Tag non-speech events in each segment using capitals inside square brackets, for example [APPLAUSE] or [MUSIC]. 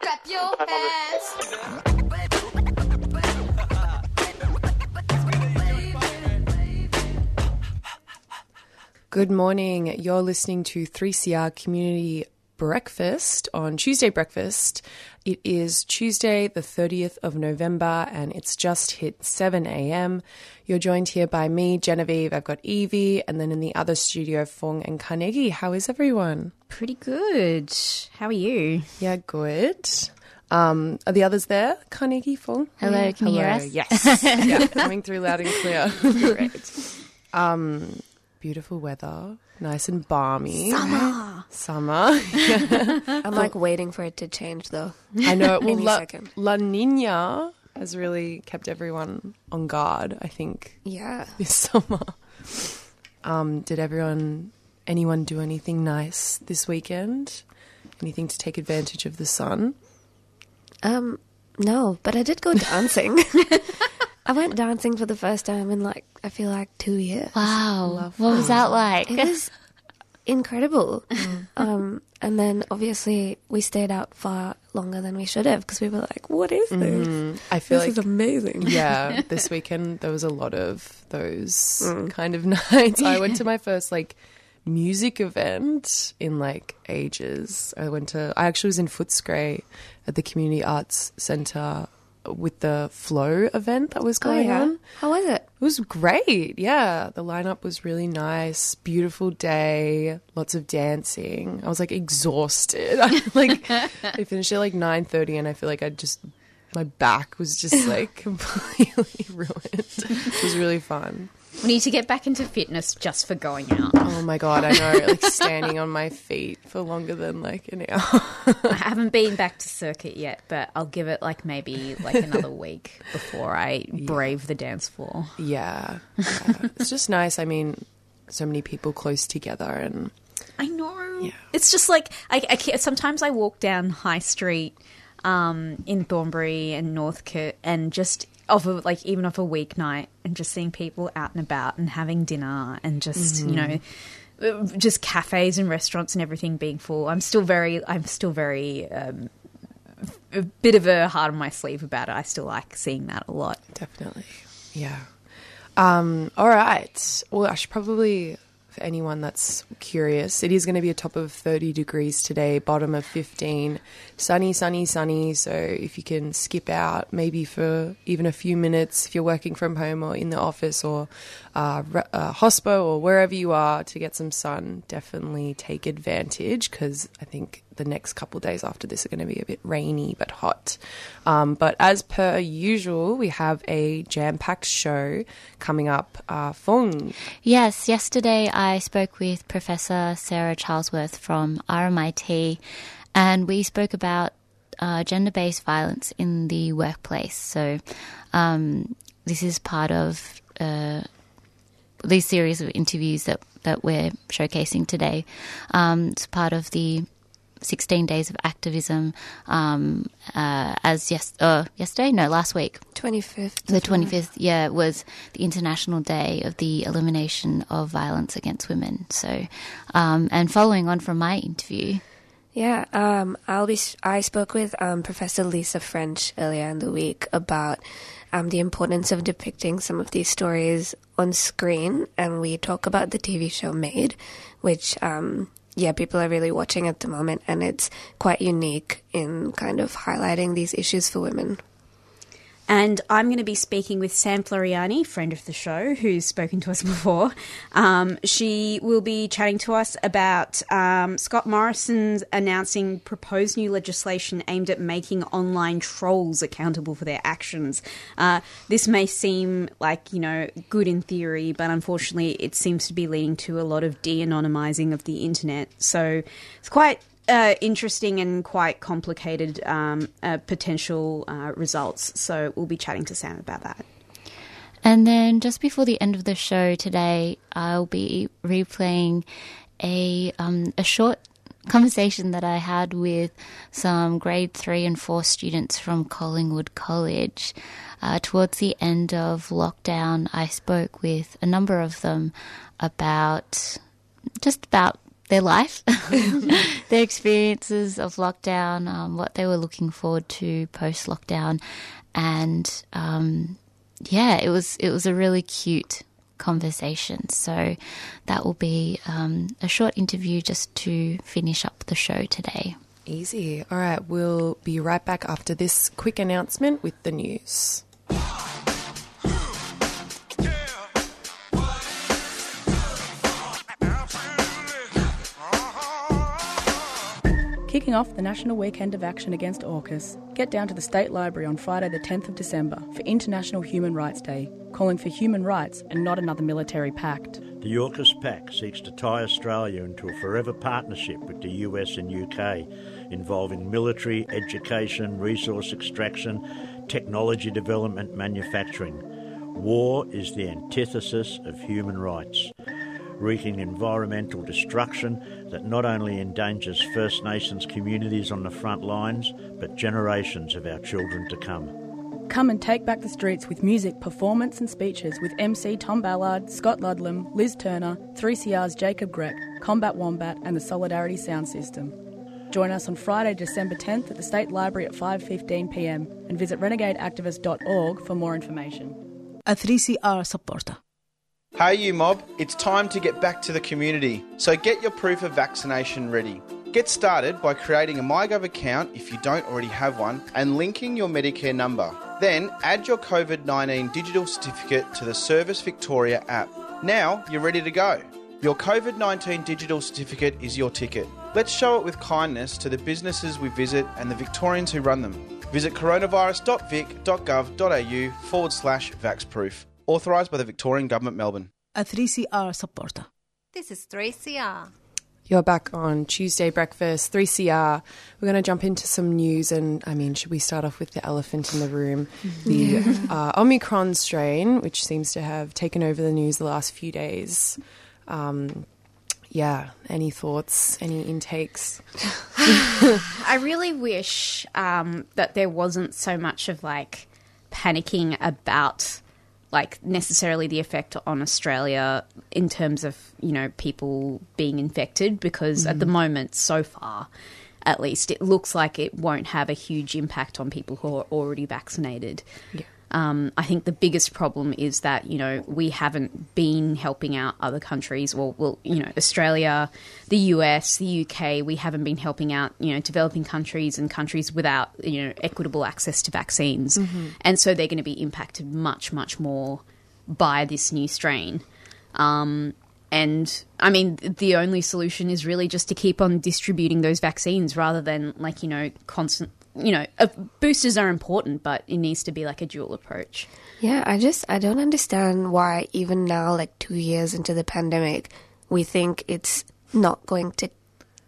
Clap your hands. Good morning. You're listening to 3CR Community Breakfast on Tuesday Breakfast. It is Tuesday, the 30th of November, and it's just hit 7 a.m. You're joined here by me, Genevieve. I've got Evie, and then in the other studio, Fong and Carnegie. How is everyone? Pretty good. How are you? Yeah, good. Um, are the others there? Carnegie, Fong? Hello, can you hear Hello. us? Yes. [LAUGHS] yeah, coming through loud and clear. [LAUGHS] Great. Um, beautiful weather, nice and balmy. Summer. Summer. [LAUGHS] I'm like waiting for it to change though. I know. [LAUGHS] Well, La, second. La Nina has really kept everyone on guard, I think, Yeah. this [LAUGHS] summer. Um, did everyone, anyone do anything nice this weekend? Anything to take advantage of the sun? Um, no, but I did go dancing. I went dancing for the first time in like I feel like two years. Wow. What was that like? It was incredible. Mm. Um, and then obviously we stayed out far longer than we should have because we were like, "What is this? Mm-hmm. I feel This like is amazing." yeah, [LAUGHS] this weekend there was a lot of those mm. kind of [LAUGHS] nights. I went to my first like music event in like ages. I went to I actually was in Footscray at the Community Arts Centre with the Flow event that was Oh going yeah. on. How was it? It was great. Yeah, the lineup was really nice. Beautiful day, lots of dancing. I was like exhausted. [LAUGHS] I, like [LAUGHS] I finished at like nine thirty, and I feel like I just my back was just like [LAUGHS] completely ruined. It was really fun. We need to get back into fitness just for going out. Oh my god, I know. Like [LAUGHS] standing on my feet for longer than like an hour. I haven't been back to circuit yet, but I'll give it like maybe like another [LAUGHS] week before I brave the dance floor. yeah, yeah. it's just nice. I mean, so many people close together, and I know. Yeah. It's just like I, I sometimes I walk down High Street um, in Thornbury and Northcote and just off of like even off a weeknight and just seeing people out and about and having dinner and just you know uh, just cafes and restaurants and everything being full. I'm still very I'm still very um, a bit of a heart on my sleeve about it. I still like seeing that a lot. Definitely. Yeah. Um, all right. Well, I should probably, for anyone that's curious, it is going to be a top of 30 degrees today, bottom of 15. Sunny, sunny, sunny. So if you can skip out maybe for even a few minutes, if you're working from home or in the office or uh, uh, hospo or wherever you are to get some sun, definitely take advantage because I think the next couple days after this are going to be a bit rainy but hot. Um, but as per usual, we have a jam packed show coming up. Uh, Fong, Yes, yesterday I spoke with Professor Sarah Charlesworth from RMIT, and we spoke about uh, gender based violence in the workplace. So, um, this is part of uh, these series of interviews that, that we're showcasing today. Um, it's part of the 16 days of activism um, uh, as yes, uh, yesterday, no, last week. Twenty fifth. The 25th, yeah, was the International Day of the Elimination of Violence Against Women. So, um, and following on from my interview, Yeah, um, I'll be. I spoke with um, Professor Lisa French earlier in the week about um, the importance of depicting some of these stories on screen, and we talk about the TV show Maid, which um, yeah, people are really watching at the moment, and it's quite unique in kind of highlighting these issues for women. And I'm going to be speaking with Sam Floriani, friend of the show, who's spoken to us [LAUGHS] before. Um, she will be chatting to us about um, Scott Morrison's announcing proposed new legislation aimed at making online trolls accountable for their actions. Uh, this may seem like, you know, good in theory, but unfortunately it seems to be leading to a lot of de anonymizing of the internet. So it's quite uh, interesting and quite complicated um, uh, potential uh, results. So we'll be chatting to Sam about that. And then just before the end of the show today, I'll be replaying a um, a short conversation that I had with some grade three and four students from Collingwood College. Uh, towards the end of lockdown, I spoke with a number of them about just about their life, [LAUGHS] [LAUGHS] their experiences of lockdown, um, what they were looking forward to post lockdown, and um, yeah, it was it was a really cute conversation. So that will be um, a short interview just to finish up the show today. Easy. All right, we'll be right back after this quick announcement with the news. Kicking off the National Weekend of Action Against AUKUS, get down to the State Library on Friday, the 10th of December for International Human Rights Day, calling for human rights and not another military pact. The AUKUS Pact seeks to tie Australia into a forever partnership with the US and UK involving military, education, resource extraction, technology development, manufacturing. War is the antithesis of human rights, wreaking environmental destruction that not only endangers First Nations communities on the front lines, but generations of our children to come. Come and take back the streets with music, performance, and speeches with MC Tom Ballard, Scott Ludlam, Liz Turner, 3CR's Jacob Grech, Combat Wombat, and the Solidarity Sound System. Join us on Friday, December 10th at the State Library at 5:15 p.m. and visit renegadeactivist.org for more information. A 3CR supporter. Hey, you mob, it's time to get back to the community. So get your proof of vaccination ready. Get started by creating a MyGov account if you don't already have one and linking your Medicare number. Then add your COVID 19 digital certificate to the Service Victoria app. Now you're ready to go. Your COVID 19 digital certificate is your ticket. Let's show it with kindness to the businesses we visit and the Victorians who run them. Visit coronavirus.vic.gov.au forward slash vaxproof. Authorised by the Victorian Government, Melbourne. A 3CR supporter. This is 3CR. You're back on Tuesday breakfast, 3CR. We're going to jump into some news, and I mean, should we start off with the elephant in the room? The [LAUGHS] uh, Omicron strain, which seems to have taken over the news the last few days. Um, yeah, any thoughts, any intakes? [LAUGHS] I really wish um, that there wasn't so much of like panicking about like necessarily the effect on Australia in terms of you know people being infected because at the mm-hmm. moment so far at least it looks like it won't have a huge impact on people who are already vaccinated. Um, I think the biggest problem is that you know we haven't been helping out other countries. Well, well, you know, Australia, the US, the UK. We haven't been helping out you know developing countries and countries without you know equitable access to vaccines, and so they're going to be impacted much, much more by this new strain. Um, and I mean, the only solution is really just to keep on distributing those vaccines rather than like you know constant. You know, uh, boosters are important, but it needs to be like a dual approach. Yeah, I just I don't understand why even now, like two years into the pandemic, we think it's not going to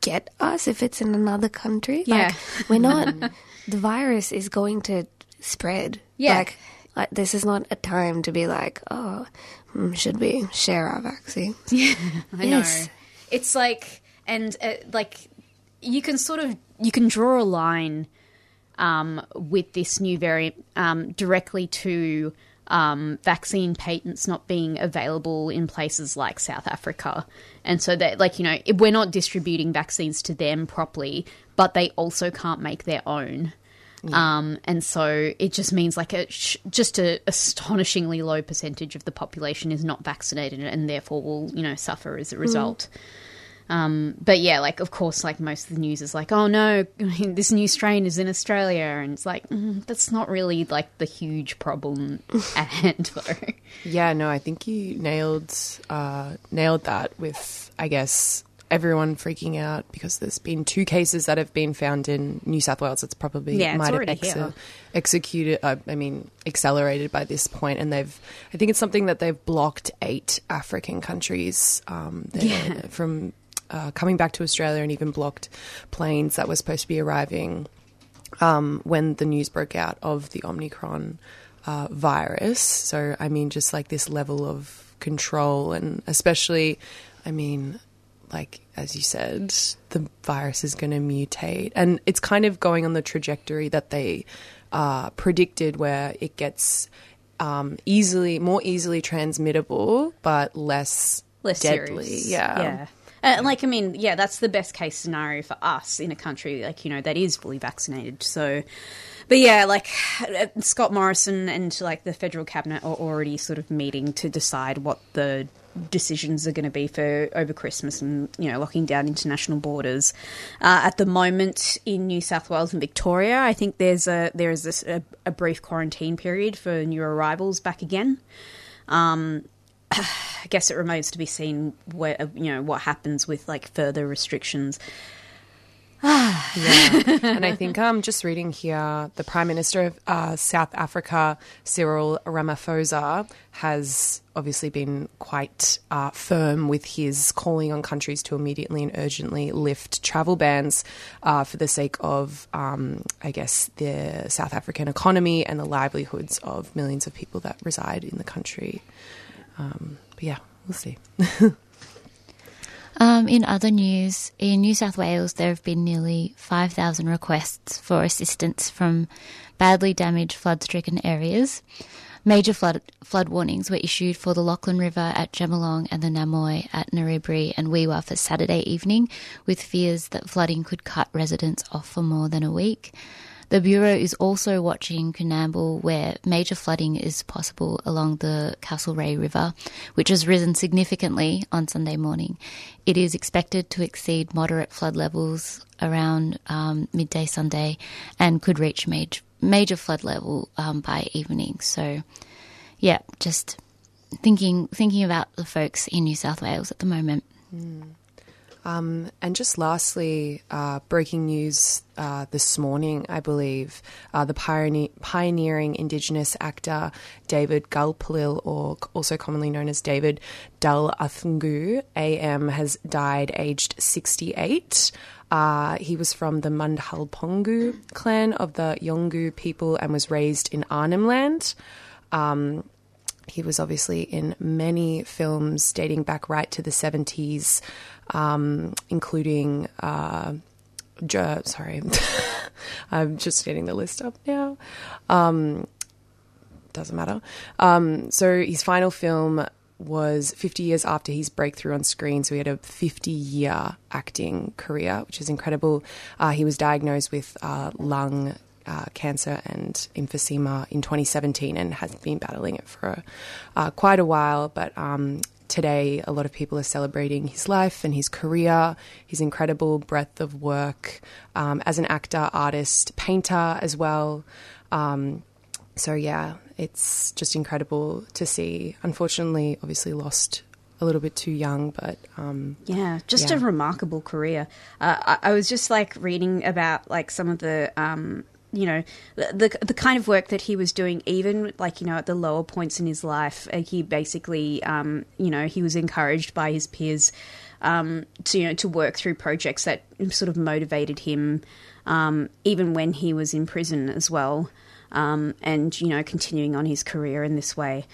get us if it's in another country. Yeah. Like, we're not. [LAUGHS] the virus is going to spread. Yeah. Like, like this is not a time to be like, oh, hmm, should we share our vaccine? [LAUGHS] I Yes. know. It's like, and uh, like, you can sort of you can draw a line um, with this new variant um, directly to um, vaccine patents not being available in places like South Africa, and so that like you know if we're not distributing vaccines to them properly, but they also can't make their own. Um, and so it just means like a sh- just a astonishingly low percentage of the population is not vaccinated and therefore will you know suffer as a result. Um, but yeah, like of course, like most of the news is like, oh no, [LAUGHS] this new strain is in Australia, and it's like mm, that's not really like the huge problem [LAUGHS] at hand though. Yeah, no, I think you nailed uh, nailed that with, I guess, everyone freaking out because there's been two cases that have been found in New South Wales. It's probably Yeah, it's might have here. executed. Uh, I mean, accelerated by this point, and they've. I think it's something that they've blocked eight African countries um, they're- [LAUGHS] from uh, coming back to Australia and even blocked planes that were supposed to be arriving um, when the news broke out of the Omicron uh, virus. So, I mean, just like this level of control, and especially, I mean, like as you said, the virus is going to mutate, and it's kind of going on the trajectory that they uh, predicted, where it gets um, easily, more easily transmittable, but less less deadly. serious. Yeah, yeah. Uh, like I mean, yeah, that's the best case scenario for us in a country like you know that is fully vaccinated. So, but yeah, like uh, Scott Morrison and like the federal cabinet are already sort of meeting to decide what the decisions are going to be for over Christmas and you know locking down international borders. Uh, at the moment in New South Wales and Victoria, I think there's a there is a, a brief quarantine period for new arrivals back again. Um, I guess it remains to be seen where you know what happens with like further restrictions. [SIGHS] yeah. and I think I'm um, just reading here the Prime Minister of uh, South Africa, Cyril Ramaphosa, has obviously been quite uh, firm with his calling on countries to immediately and urgently lift travel bans uh, for the sake of, um, I guess, the South African economy and the livelihoods of millions of people that reside in the country. Um, but yeah, we'll see. [LAUGHS] Um, in other news, in New South Wales, there have been nearly 5,000 requests for assistance from badly damaged flood stricken areas. Major flood, flood warnings were issued for the Lachlan River at Jemalong and the Namoi at Narrabri and Wee-Waa for Saturday evening, with fears that flooding could cut residents off for more than a week. The Bureau is also watching Coonamble, where major flooding is possible along the Castlereagh River, which has risen significantly on Sunday morning. It is expected to exceed moderate flood levels around um, midday Sunday and could reach major, major flood level um, by evening. So, yeah, just thinking thinking about the folks in New South Wales at the moment. Mm. Um, and just lastly, uh, breaking news uh, this morning, I believe, uh, the pioneer- pioneering Indigenous actor David Gulpilil, or also commonly known as David Dalaithngu, AM, has died aged 68. Uh, he was from the Mandhalpuyngu clan of the Yolngu people and was raised in Arnhem Land. Um, he was obviously in many films dating back right to the 70s, um, including. Uh, sorry, [LAUGHS] I'm just getting the list up now. Um, doesn't matter. Um, so his final film was 50 years after his breakthrough on screen. So he had a 50 year acting career, which is incredible. Uh, he was diagnosed with uh, lung uh, cancer and emphysema in 2017 and has been battling it for uh, quite a while. But um, today, a lot of people are celebrating his life and his career, his incredible breadth of work um, as an actor, artist, painter as well. Um, so, yeah, it's just incredible to see. Unfortunately, obviously, lost a little bit too young, but um, yeah, just yeah. a remarkable career. Uh, I, I, was just like reading about like some of the um, you know the the kind of work that he was doing even like you know at the lower points in his life uh, he basically um, you know he was encouraged by his peers um, to you know to work through projects that sort of motivated him um, even when he was in prison as well um, and you know continuing on his career in this way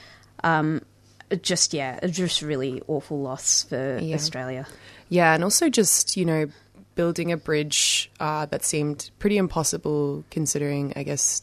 um, just yeah just really awful loss for yeah. Australia yeah and also just you know building a bridge uh, that seemed pretty impossible considering, I guess,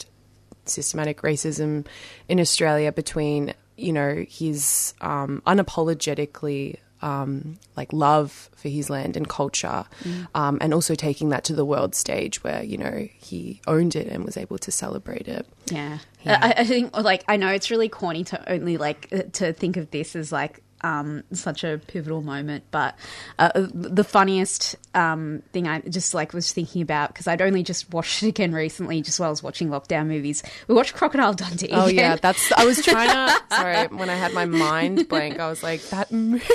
systematic racism in Australia between, you know, his um, unapologetically um, like love for his land and culture, mm. um, and also taking that to the world stage where you know he owned it and was able to celebrate it. Yeah, yeah. I, I, think like I know it's really corny to only like to think of this as like um, such a pivotal moment. But uh, the funniest um, thing I just like was thinking about because I'd only just watched it again recently, just while I was watching lockdown movies. We watched Crocodile Dundee. Oh again. yeah, [LAUGHS] that's. I was trying to. sorry, when I had my mind blank, I was like that movie.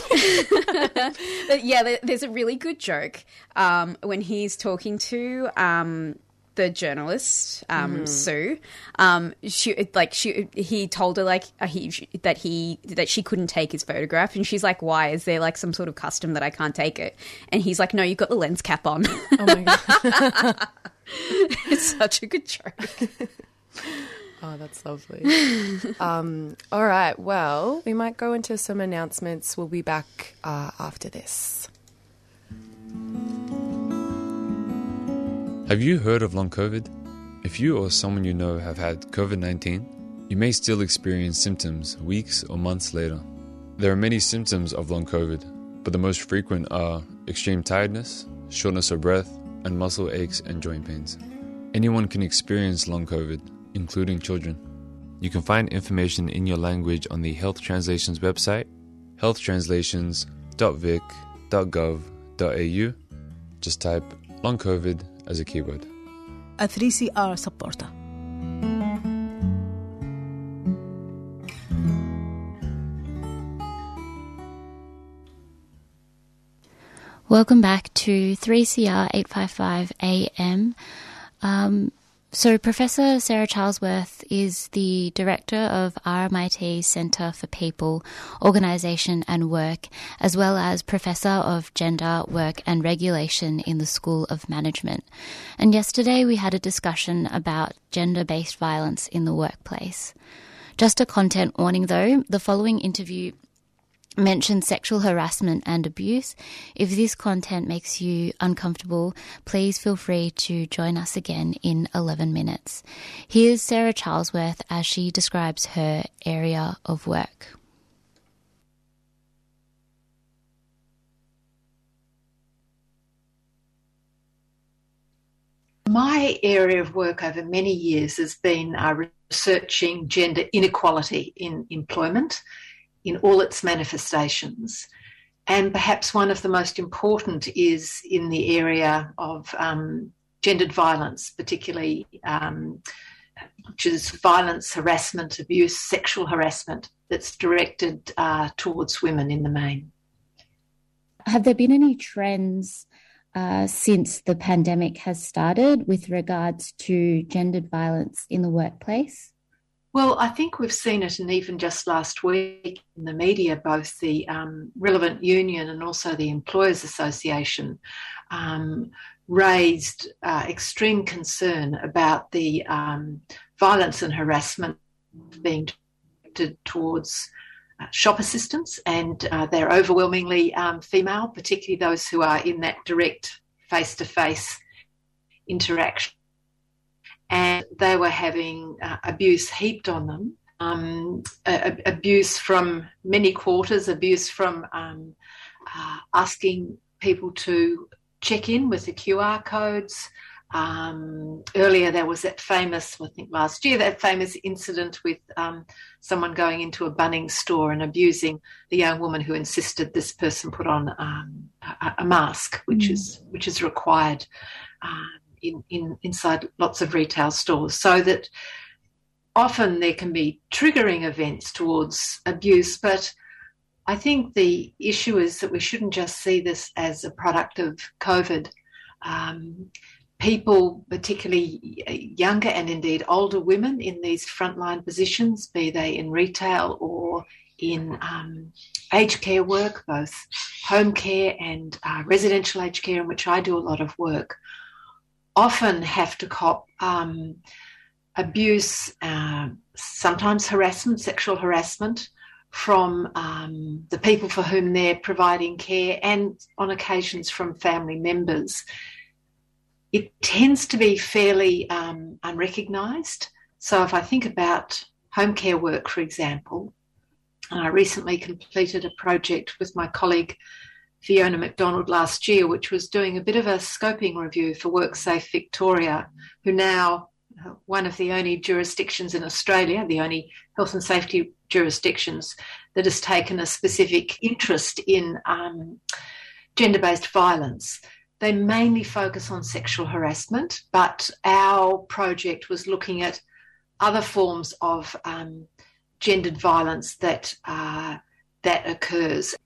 [LAUGHS] yeah, there's a really good joke um, when he's talking to. Um, the journalist um, Mhm. Sue, um, she like she he told her like uh, he that he that she couldn't take his photograph, and she's like, "Why? Is there like some sort of custom that I can't take it?" And he's like, "No, you've got the lens cap on." Oh my god. [LAUGHS] it's such a good joke. [LAUGHS] Oh, that's lovely. um, all right. Well, we might go into some announcements. We'll be back uh, after this. Have you heard of long COVID? If you or someone you know have had COVID 19, you may still experience symptoms weeks or months later. There are many symptoms of long COVID, but the most frequent are extreme tiredness, shortness of breath, and muscle aches and joint pains. Anyone can experience long COVID, including children. You can find information in your language on the Health Translations website, healthtranslations.vic.gov.au. Just type long COVID as a keyword. A 3CR supporter. Welcome back to 3CR 855 AM. Um, so, Professor Sarah Charlesworth is the director of RMIT Centre for People, Organisation and Work, as well as Professor of Gender, Work and Regulation in the School of Management. And yesterday we had a discussion about gender based violence in the workplace. Just a content warning though, the following interview mentions sexual harassment and abuse. If this content makes you uncomfortable, please feel free to join us again in 11 minutes. Here's Sarah Charlesworth as she describes her area of work. My area of work over many years has been uh, researching gender inequality in employment in all its manifestations. And perhaps one of the most important is in the area of um, gendered violence, particularly um, which is violence, harassment, abuse, sexual harassment that's directed uh, towards women in the main. Have there been any trends uh, since the pandemic has started with regards to gendered violence in the workplace? Well, I think we've seen it, and even just last week in the media, both the um, relevant union and also the Employers Association um, raised uh, extreme concern about the um, violence and harassment being directed towards uh, shop assistants, and uh, they're overwhelmingly um, female, particularly those who are in that direct face to face interaction and they were having uh, abuse heaped on them. Um, a- a- abuse from many quarters, abuse from um, uh, asking people to check in with the QR codes. Um, earlier, there was that famous, I think last year, that famous incident with um, someone going into a Bunnings store and abusing the young woman who insisted this person put on um, a, a mask, which Mm. is which is required. Um, in, in inside lots of retail stores so that often there can be triggering events towards abuse but I think the issue is that we shouldn't just see this as a product of COVID. Um, people, particularly younger and indeed older women in these frontline positions, be they in retail or in um, aged care work, both home care and uh, residential aged care, in which I do a lot of work, often have to cop um, abuse, uh, sometimes harassment, sexual harassment from um, the people for whom they're providing care and on occasions from family members. It tends to be fairly um, unrecognised. So if I think about home care work, for example, I recently completed a project with my colleague Fiona Macdonald last year, which was doing a bit of a scoping review for WorkSafe Victoria, who now uh, one of the only jurisdictions in Australia, the only health and safety jurisdictions that has taken a specific interest in um, gender based violence. They mainly focus on sexual harassment, but our project was looking at other forms of um, gendered violence that uh, that occurs.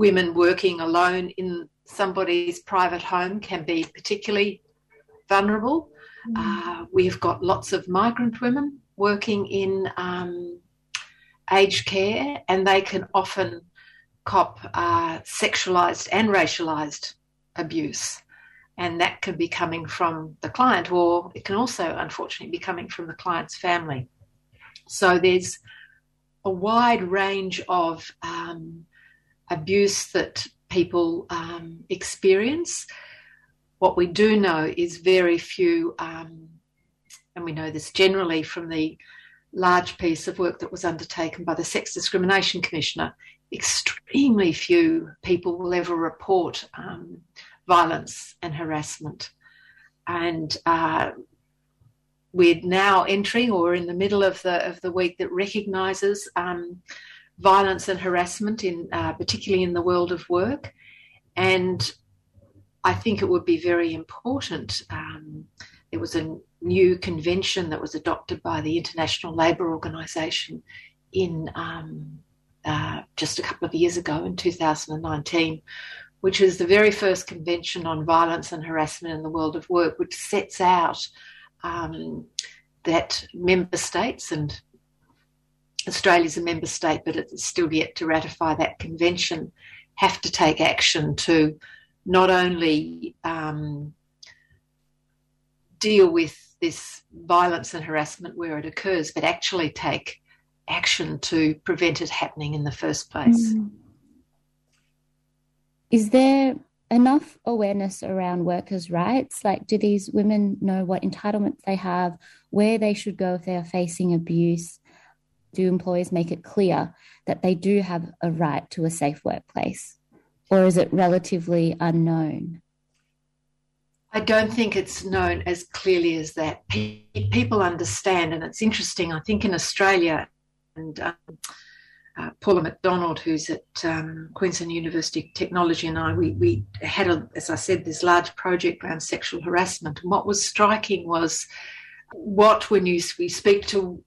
Women working alone in somebody's private home can be particularly vulnerable. Uh, we've got lots of migrant women working in um, aged care, and they can often cop uh, sexualized and racialized abuse. And that can be coming from the client, or it can also, unfortunately, be coming from the client's family. So there's a wide range of um, abuse that people um, experience. What we do know is very few, um, and we know this generally from the large piece of work that was undertaken by the Sex Discrimination Commissioner, extremely few people will ever report um, violence and harassment. And uh, we're now entering or in the middle of the of the week that recognises um, violence and harassment in uh, particularly in the world of work and I think it would be very important. Um, there was a new convention that was adopted by the International Labour Organization in um, uh, just a couple of years ago in 2019, which is the very first convention on violence and harassment in the world of work, which sets out um, that member states and Australia's a member state, but it's still yet to ratify that convention, have to take action to not only um, deal with this violence and harassment where it occurs, but actually take action to prevent it happening in the first place. Mm. Is there enough awareness around workers' rights? Like, do these women know what entitlements they have, where they should go if they are facing abuse? Do employers make it clear that they do have a right to a safe workplace? Or is it relatively unknown? I don't think it's known as clearly as that. People understand, and it's interesting. I think in Australia, and um, uh, Paula McDonald, who's at um, Queensland University Technology, and I, we, we had, a, as I said, this large project around sexual harassment. And what was striking was what, when you we speak to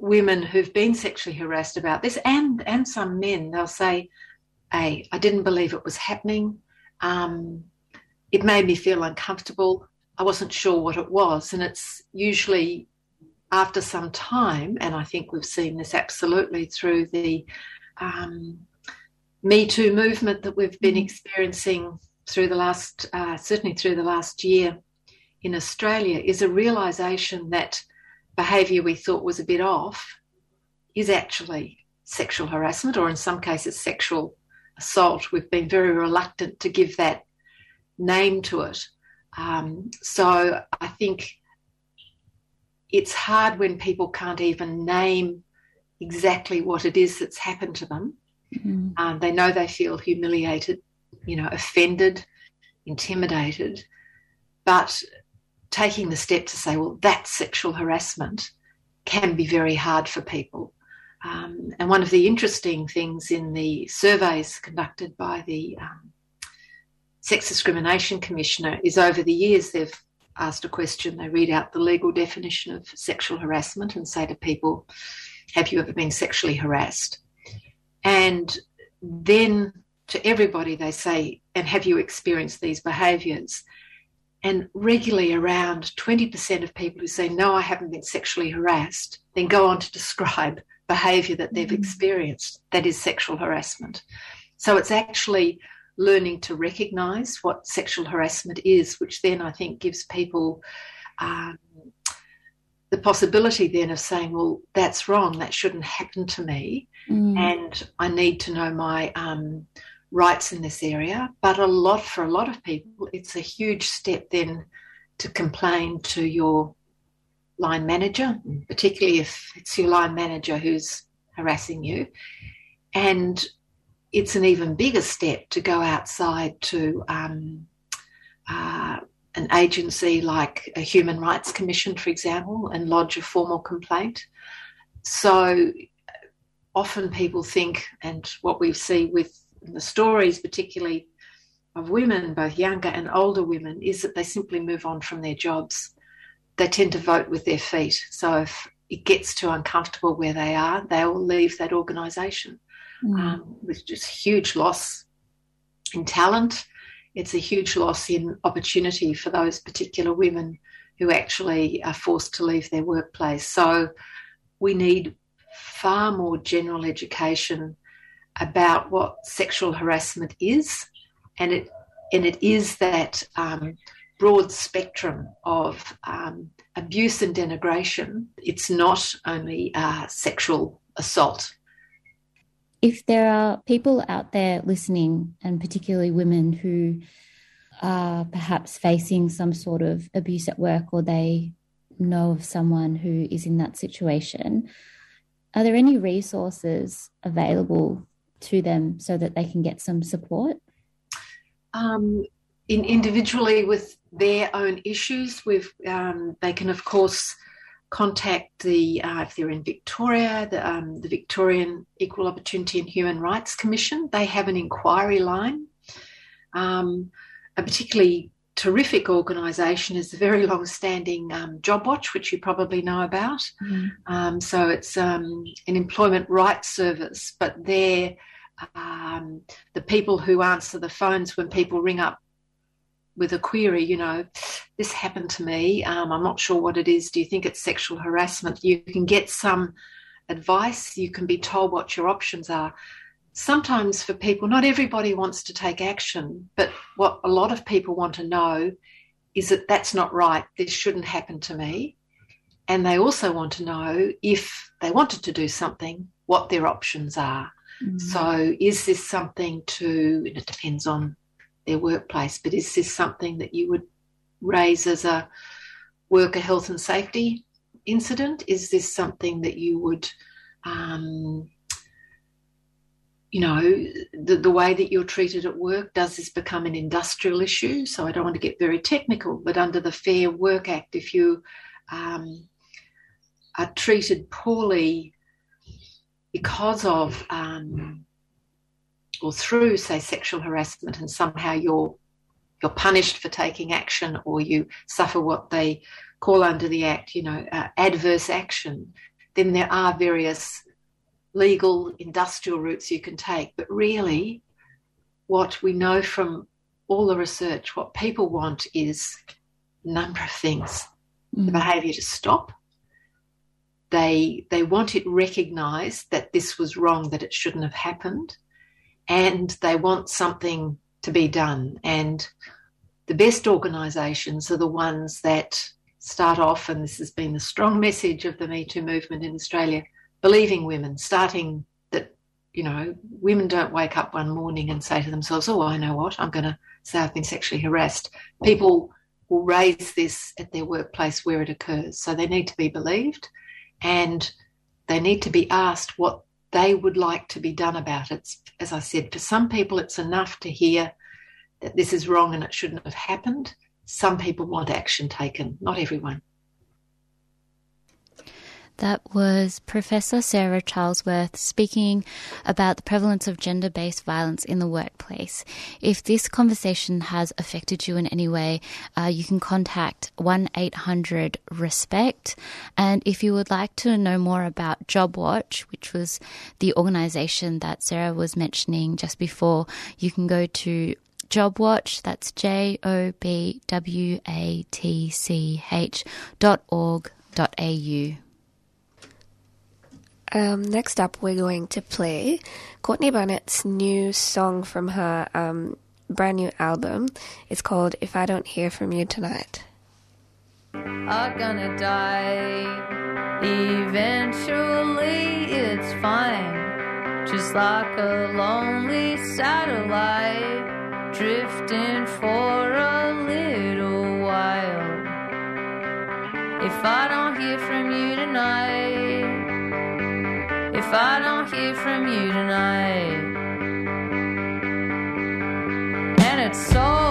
women who've been sexually harassed about this, and and some men, they'll say, "Hey, I didn't believe it was happening." Um, it made me feel uncomfortable. I wasn't sure what it was. And it's usually after some time, and I think we've seen this absolutely through the um, Me Too movement that we've been mm-hmm. experiencing through the last, uh, certainly through the last year in Australia, is a realization that behaviour we thought was a bit off is actually sexual harassment or in some cases sexual assault. We've been very reluctant to give that name to it. Um, so I think it's hard when people can't even name exactly what it is that's happened to them. Mm-hmm. Um, they know they feel humiliated, you know, offended, intimidated, but taking the step to say, well, that's sexual harassment can be very hard for people. Um, and one of the interesting things in the surveys conducted by the um, Sex Discrimination Commissioner is over the years they've asked a question, they read out the legal definition of sexual harassment and say to people, Have you ever been sexually harassed? And then to everybody, they say, And have you experienced these behaviours? And regularly, around 20% of people who say, No, I haven't been sexually harassed, then go on to describe behaviour that they've mm-hmm. experienced that is sexual harassment. So it's actually learning to recognize what sexual harassment is, which then I think gives people um, the possibility then of saying, well, that's wrong, that shouldn't happen to me, mm. and I need to know my um, rights in this area. But a lot, for a lot of people, it's a huge step then to complain to your line manager, particularly if it's your line manager who's harassing you. And it's an even bigger step to go outside to um, uh, an agency like a Human Rights Commission, for example, and lodge a formal complaint. So often people think, and what we see with the stories, particularly of women, both younger and older women, is that they simply move on from their jobs. They tend to vote with their feet. So if it gets too uncomfortable where they are, they will leave that organisation mm. um, with just huge loss in talent. It's a huge loss in opportunity for those particular women who actually are forced to leave their workplace. So we need far more general education about what sexual harassment is, and it and it is that um, broad spectrum of um, abuse and denigration. It's not only uh, sexual assault. If there are people out there listening, and particularly women who are perhaps facing some sort of abuse at work or they know of someone who is in that situation, are there any resources available to them so that they can get some support? Um, in individually with their own issues, with um, they can of course contact the uh, if they're in Victoria, the, um, the Victorian Equal Opportunity and Human Rights Commission. They have an inquiry line. Um, a particularly terrific organisation is the very long-standing um, Job Watch, which you probably know about. Mm. Um, so it's um, an employment rights service, but they're um, the people who answer the phones when people ring up with a query. You know, this happened to me. Um, I'm not sure what it is. Do you think it's sexual harassment? You can get some advice. You can be told what your options are sometimes for people, not everybody wants to take action, but what a lot of people want to know is that that's not right. This shouldn't happen to me. And they also want to know if they wanted to do something, what their options are. Mm. So, is this something to, and it depends on their workplace, but is this something that you would raise as a worker health and safety incident? Is this something that you would um, you know, the, the way that you're treated at work, does this become an industrial issue? So I don't want to get very technical, but under the Fair Work Act, if you um, are treated poorly because of um, or through, say, sexual harassment, and somehow you're you're punished for taking action, or you suffer what they call under the Act, you know, uh, adverse action, then there are various legal industrial routes you can take. But really, what we know from all the research, what people want is a number of things. Mm. The behaviour to stop. They they want it recognised that this was wrong, that it shouldn't have happened, and they want something to be done. And the best organisations are the ones that start off, and this has been the strong message of the Me Too movement in Australia, believing women, starting that, you know, women don't wake up one morning and say to themselves, oh, I know what, I'm going to say I've been sexually harassed. People will raise this at their workplace where it occurs. So they need to be believed and they need to be asked what they would like to be done about it. As I said, for some people, it's enough to hear that this is wrong and it shouldn't have happened. Some people want action taken, not everyone. That was Professor Sarah Charlesworth speaking about the prevalence of gender based violence in the workplace. If this conversation has affected you in any way, uh, you can contact 1 800 RESPECT. And if you would like to know more about JobWatch, which was the organisation that Sarah was mentioning just before, you can go to Job Watch, that's J O B W A T C H dot org dot au. Um, next up, we're going to play Courtney Barnett's new song from her um, brand new album. It's called If I Don't Hear From You Tonight. gonna die. Eventually, it's fine. Just like a lonely satellite drifting for a little while. If I don't hear from you tonight, if I don't hear from you tonight, and it's so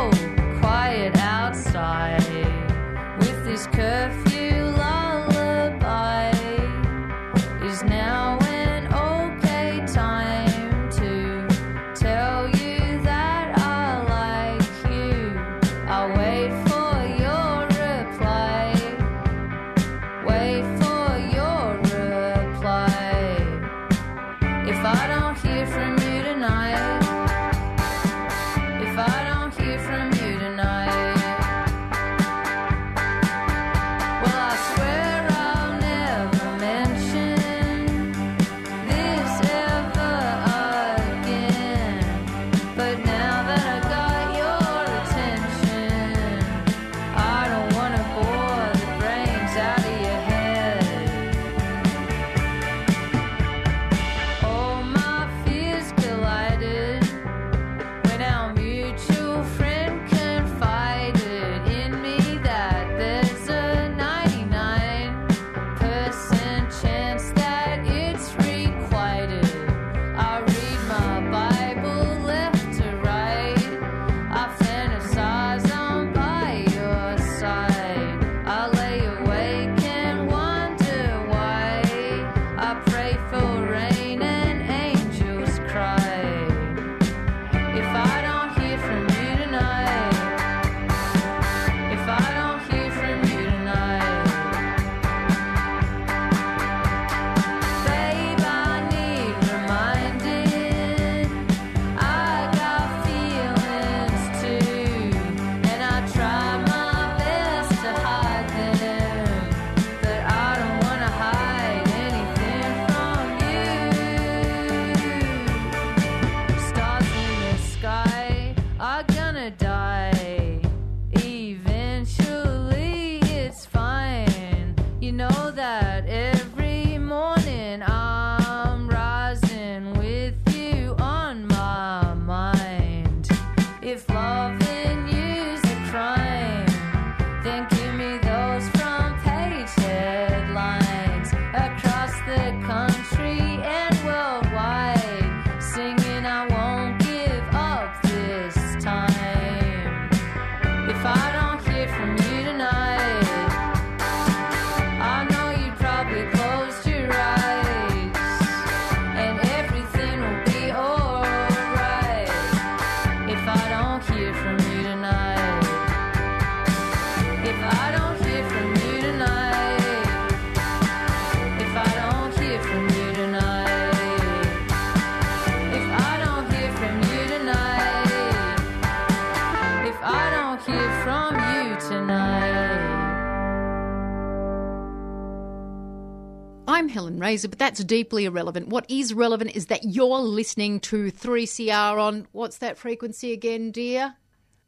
I'm Helen Razer, but that's deeply irrelevant. What is relevant is that you're listening to 3CR on what's that frequency again, dear?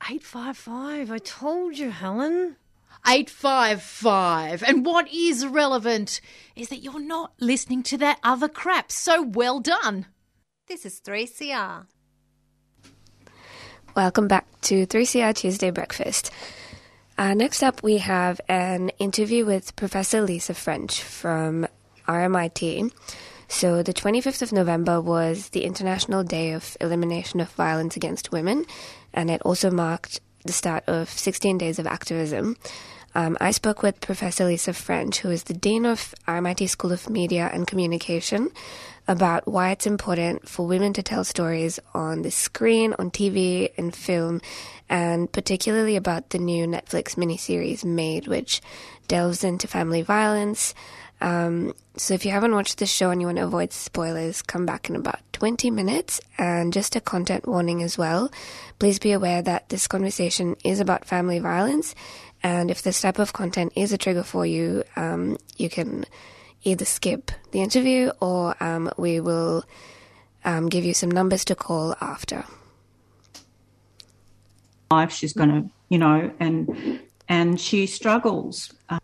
855. I told you, Helen. 855. And what is relevant is that you're not listening to that other crap. So well done. This is 3CR. Welcome back to 3CR Tuesday Breakfast. Uh, next up, we have an interview with Professor Lisa French from RMIT. So, the 25th of November was the International Day of Elimination of Violence Against Women, and it also marked the start of 16 days of activism. Um, I spoke with Professor Lisa French, who is the Dean of RMIT School of Media and Communication, about why it's important for women to tell stories on the screen, on TV, and film, and particularly about the new Netflix miniseries Maid, which delves into family violence. Um, so if you haven't watched the show and you want to avoid spoilers, come back in about 20 minutes. And just a content warning as well. Please be aware that this conversation is about family violence. And if this type of content is a trigger for you, um, you can either skip the interview or um, we will um, give you some numbers to call after. life she's going to you know and and she struggles uh,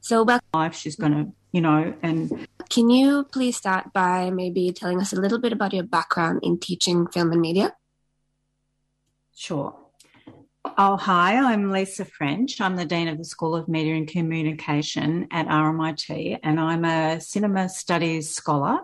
so about life she's going to you know and Can you please start by maybe telling us a little bit about your background in teaching film and media? Sure. Oh, hi, I'm Lisa French. I'm the Dean of the School of Media and Communication at RMIT, and I'm a cinema studies scholar.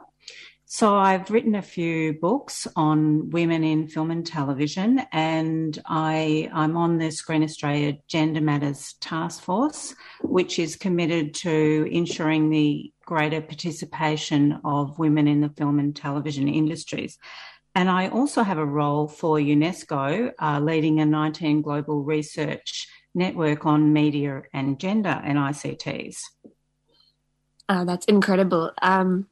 So I've written a few books on women in film and television, and I, I'm on the Screen Australia Gender Matters Task Force, which is committed to ensuring the greater participation of women in the film and television industries. And I also have a role for UNESCO, uh, leading a 19 global research network on media and gender and ICTs. Uh, that's incredible. Um,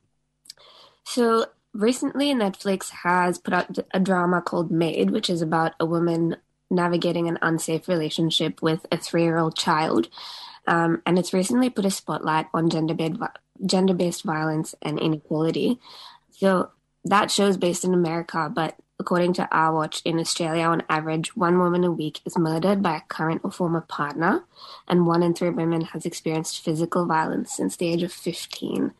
so recently, Netflix has put out a drama called Maid, which is about a woman navigating an unsafe relationship with a three-year-old child, um, and it's recently put a spotlight on gender-based gender-based violence and inequality. So that show's based in America, but according to Our Watch in Australia, on average, one woman a week is murdered by a current or former partner, and one in three women has experienced physical violence since the age of 15.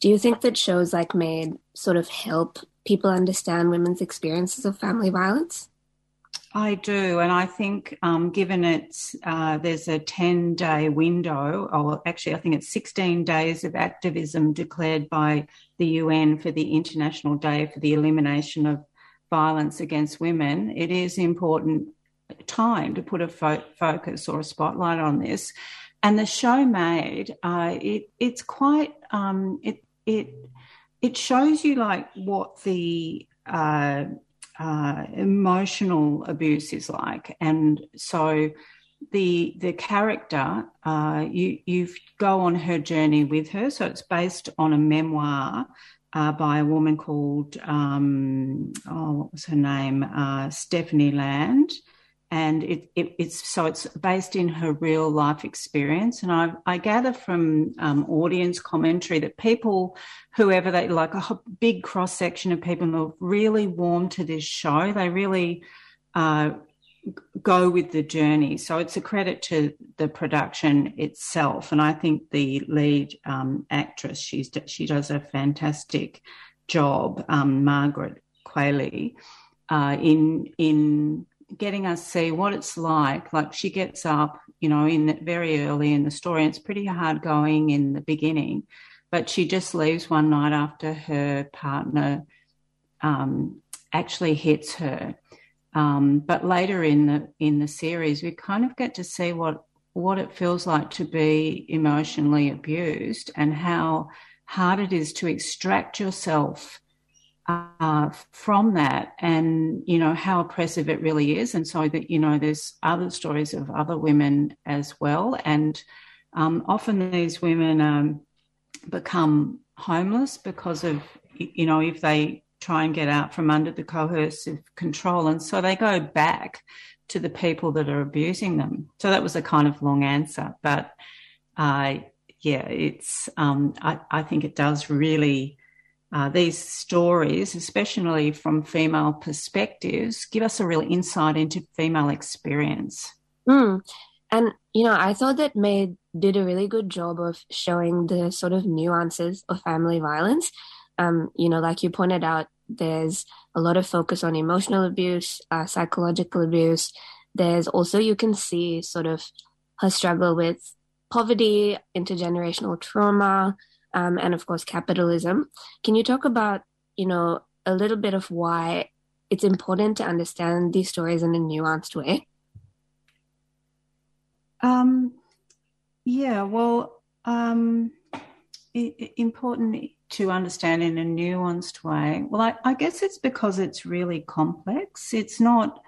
Do you think that shows like Maid sort of help people understand women's experiences of family violence? I do, and I think um, given it's uh, there's a ten day window, or actually I think it's sixteen days of activism declared by the UN for the International Day for the Elimination of Violence Against Women. It is important time to put a fo- focus or a spotlight on this, and the show Maid uh, it it's quite um, it it it shows you like what the uh, uh, emotional abuse is like, and so the the character uh, you you go on her journey with her. So it's based on a memoir uh, by a woman called um, oh what was her name? Uh, Stephanie Land, and it, it, it's so it's based in her real life experience. And I I gather from um, audience commentary that people whoever they like a big cross section of people are really warm to this show. They really uh, go with the journey. So it's a credit to the production itself, and I think the lead um, actress she's she does a fantastic job, um, Margaret Qualley, uh, in in getting us see what it's like. Like she gets up, you know, in very early in the story, it's pretty hard going in the beginning, but she just leaves one night after her partner um, actually hits her um, but later in the in the series, we kind of get to see what what it feels like to be emotionally abused and how hard it is to extract yourself uh, from that, and you know how oppressive it really is. And so that you know, there's other stories of other women as well, and um, often these women um, become homeless because of you know if they try and get out from under the coercive control. And so they go back to the people that are abusing them. So that was a kind of long answer, but uh, yeah, it's um, I, I, think it does really. Uh, these stories, especially from female perspectives, give us a real insight into female experience. Mm. And, you know, I thought that Maid did a really good job of showing the sort of nuances of family violence um, you know, like you pointed out, there's a lot of focus on emotional abuse, uh, psychological abuse. There's also, you can see sort of her struggle with poverty, intergenerational trauma, um, and of course, capitalism. Can you talk about, you know, a little bit of why it's important to understand these stories in a nuanced way? Um, yeah, well, um, important to understand in a nuanced way? Well, I, I guess it's because it's really complex. It's not,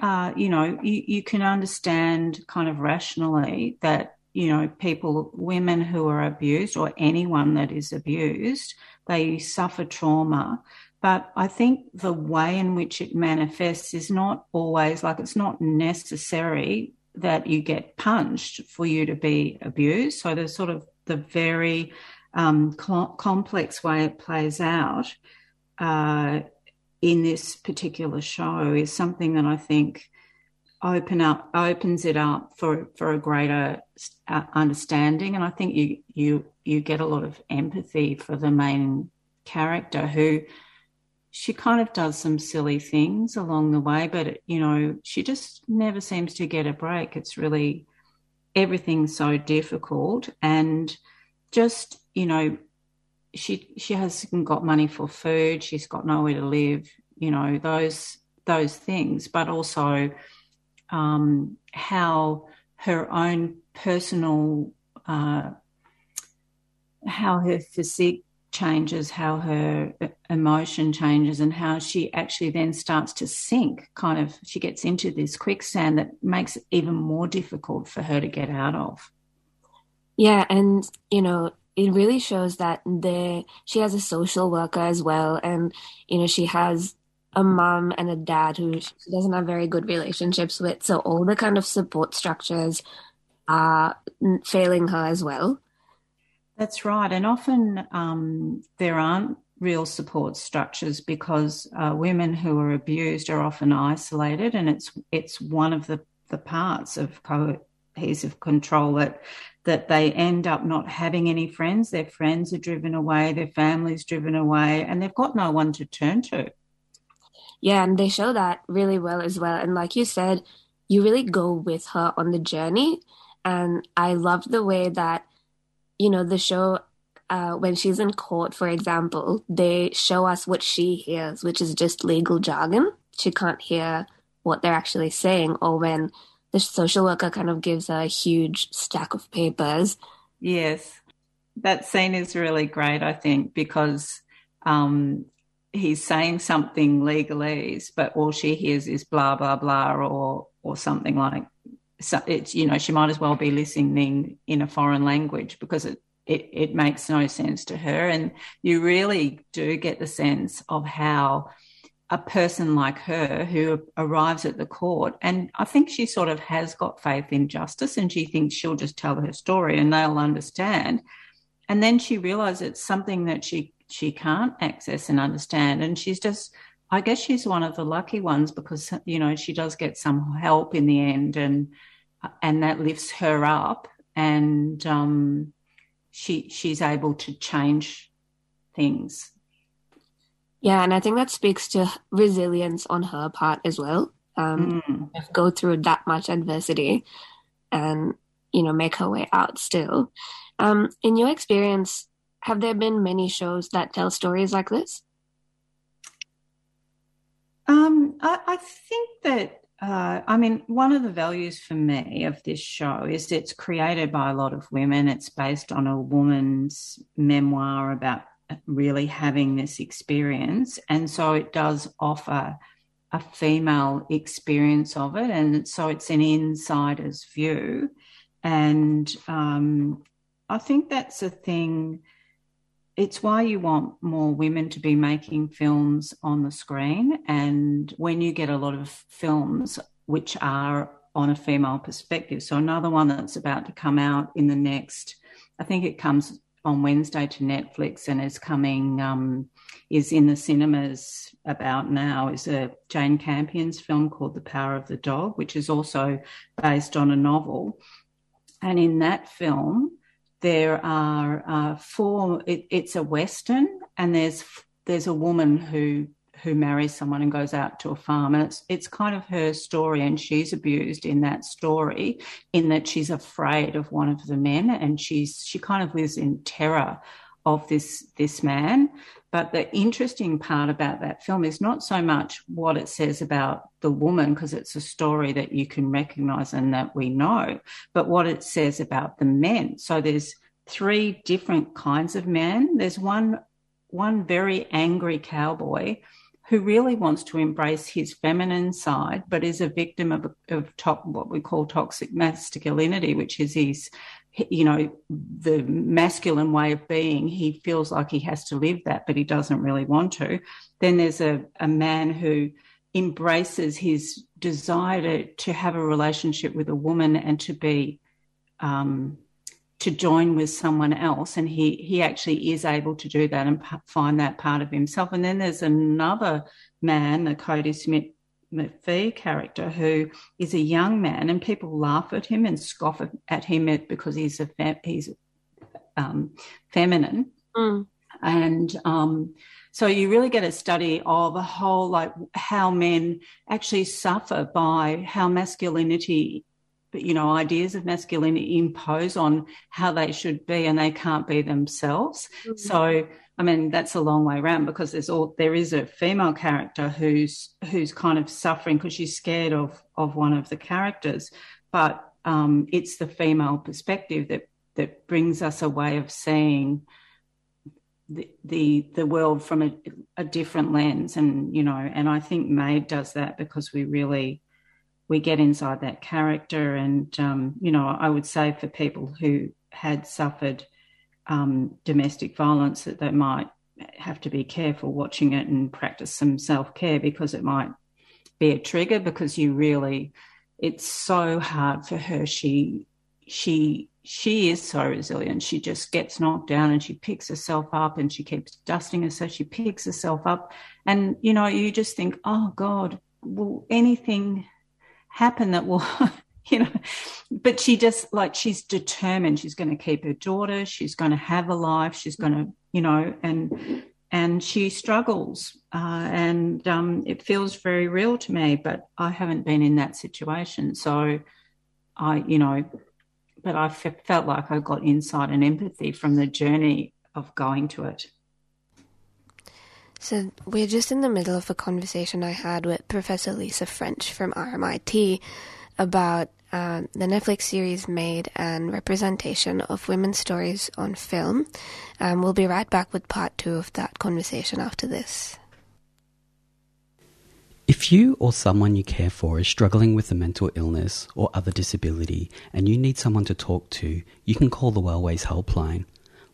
uh, you know, you, you can understand kind of rationally that, you know, people, women who are abused or anyone that is abused, they suffer trauma. But I think the way in which it manifests is not always like it's not necessary that you get punched for you to be abused. So there's sort of the very um, cl- complex way it plays out uh, in this particular show is something that I think open up opens it up for for a greater uh, understanding and I think you you you get a lot of empathy for the main character who she kind of does some silly things along the way but you know she just never seems to get a break it's really everything's so difficult and just you know, she she hasn't got money for food. She's got nowhere to live. You know those those things, but also um, how her own personal uh, how her physique changes, how her emotion changes, and how she actually then starts to sink. Kind of, she gets into this quicksand that makes it even more difficult for her to get out of. Yeah, and you know, it really shows that there she has a social worker as well and you know she has a mom and a dad who she doesn't have very good relationships with so all the kind of support structures are failing her as well that's right and often um, there aren't real support structures because uh, women who are abused are often isolated and it's it's one of the the parts of coercive control that that they end up not having any friends. Their friends are driven away, their family's driven away, and they've got no one to turn to. Yeah, and they show that really well as well. And like you said, you really go with her on the journey. And I love the way that, you know, the show, uh, when she's in court, for example, they show us what she hears, which is just legal jargon. She can't hear what they're actually saying, or when the social worker kind of gives her a huge stack of papers. Yes, that scene is really great, I think, because um, he's saying something legalese, but all she hears is blah blah blah, or or something like so it's you know she might as well be listening in a foreign language because it, it it makes no sense to her, and you really do get the sense of how a person like her who arrives at the court. And I think she sort of has got faith in justice and she thinks she'll just tell her story and they'll understand. And then she realizes it's something that she, she can't access and understand. And she's just I guess she's one of the lucky ones because you know she does get some help in the end, and and that lifts her up, and um, she she's able to change things. Yeah, and I think that speaks to resilience on her part as well. Um, Mm. Go through that much adversity and, you know, make her way out still. Um, in your experience, have there been many shows that tell stories like this? Um, I, I think that, uh, I mean, one of the values for me of this show is it's created by a lot of women. It's based on a woman's memoir about really having this experience. And so it does offer a female experience of it. And so it's an insider's view. And um, I think that's a thing it's why you want more women to be making films on the screen. And when you get a lot of films which are on a female perspective, so another one that's about to come out in the next, I think it comes on Wednesday to Netflix and is coming, um, is in the cinemas about now, is a Jane Campion's film called The Power of the Dog, which is also based on a novel. And in that film, there are uh, four. It, it's a western, and there's there's a woman who who marries someone and goes out to a farm, and it's it's kind of her story, and she's abused in that story, in that she's afraid of one of the men, and she's she kind of lives in terror of this this man. But the interesting part about that film is not so much what it says about the woman, because it's a story that you can recognize and that we know, but what it says about the men. So there's three different kinds of men. There's one one very angry cowboy who really wants to embrace his feminine side, but is a victim of, of what we call toxic masculinity, which is his you know, the masculine way of being, he feels like he has to live that, but he doesn't really want to. Then there's a, a man who embraces his desire to, to have a relationship with a woman and to be, um, to join with someone else. And he, he actually is able to do that and p- find that part of himself. And then there's another man, the Cody Smith McPhee character who is a young man, and people laugh at him and scoff at him because he's a fe- he's um, feminine, mm. and um, so you really get a study of a whole like how men actually suffer by how masculinity. But you know, ideas of masculinity impose on how they should be, and they can't be themselves. Mm-hmm. So, I mean, that's a long way around because there's all there is a female character who's who's kind of suffering because she's scared of of one of the characters, but um, it's the female perspective that that brings us a way of seeing the the, the world from a, a different lens, and you know, and I think Maid does that because we really we get inside that character, and um, you know, I would say for people who had suffered um, domestic violence that they might have to be careful watching it and practice some self care because it might be a trigger because you really it's so hard for her. She she she is so resilient. She just gets knocked down and she picks herself up and she keeps dusting herself she picks herself up. And you know you just think oh god will anything happen that will [LAUGHS] you know but she just like she's determined she's going to keep her daughter she's going to have a life she's going to you know and and she struggles. Uh, and um, it feels very real to me but i haven't been in that situation. So i you know but I felt like i got insight and empathy from the journey of going to it So we're just in the middle of a conversation I had with Professor Lisa French from RMIT about uh, the Netflix series Maid and representation of women's stories on film. Um, we'll be right back with part two of that conversation after this. If you or someone you care for is struggling with a mental illness or other disability and you need someone to talk to, you can call the Wellways Helpline.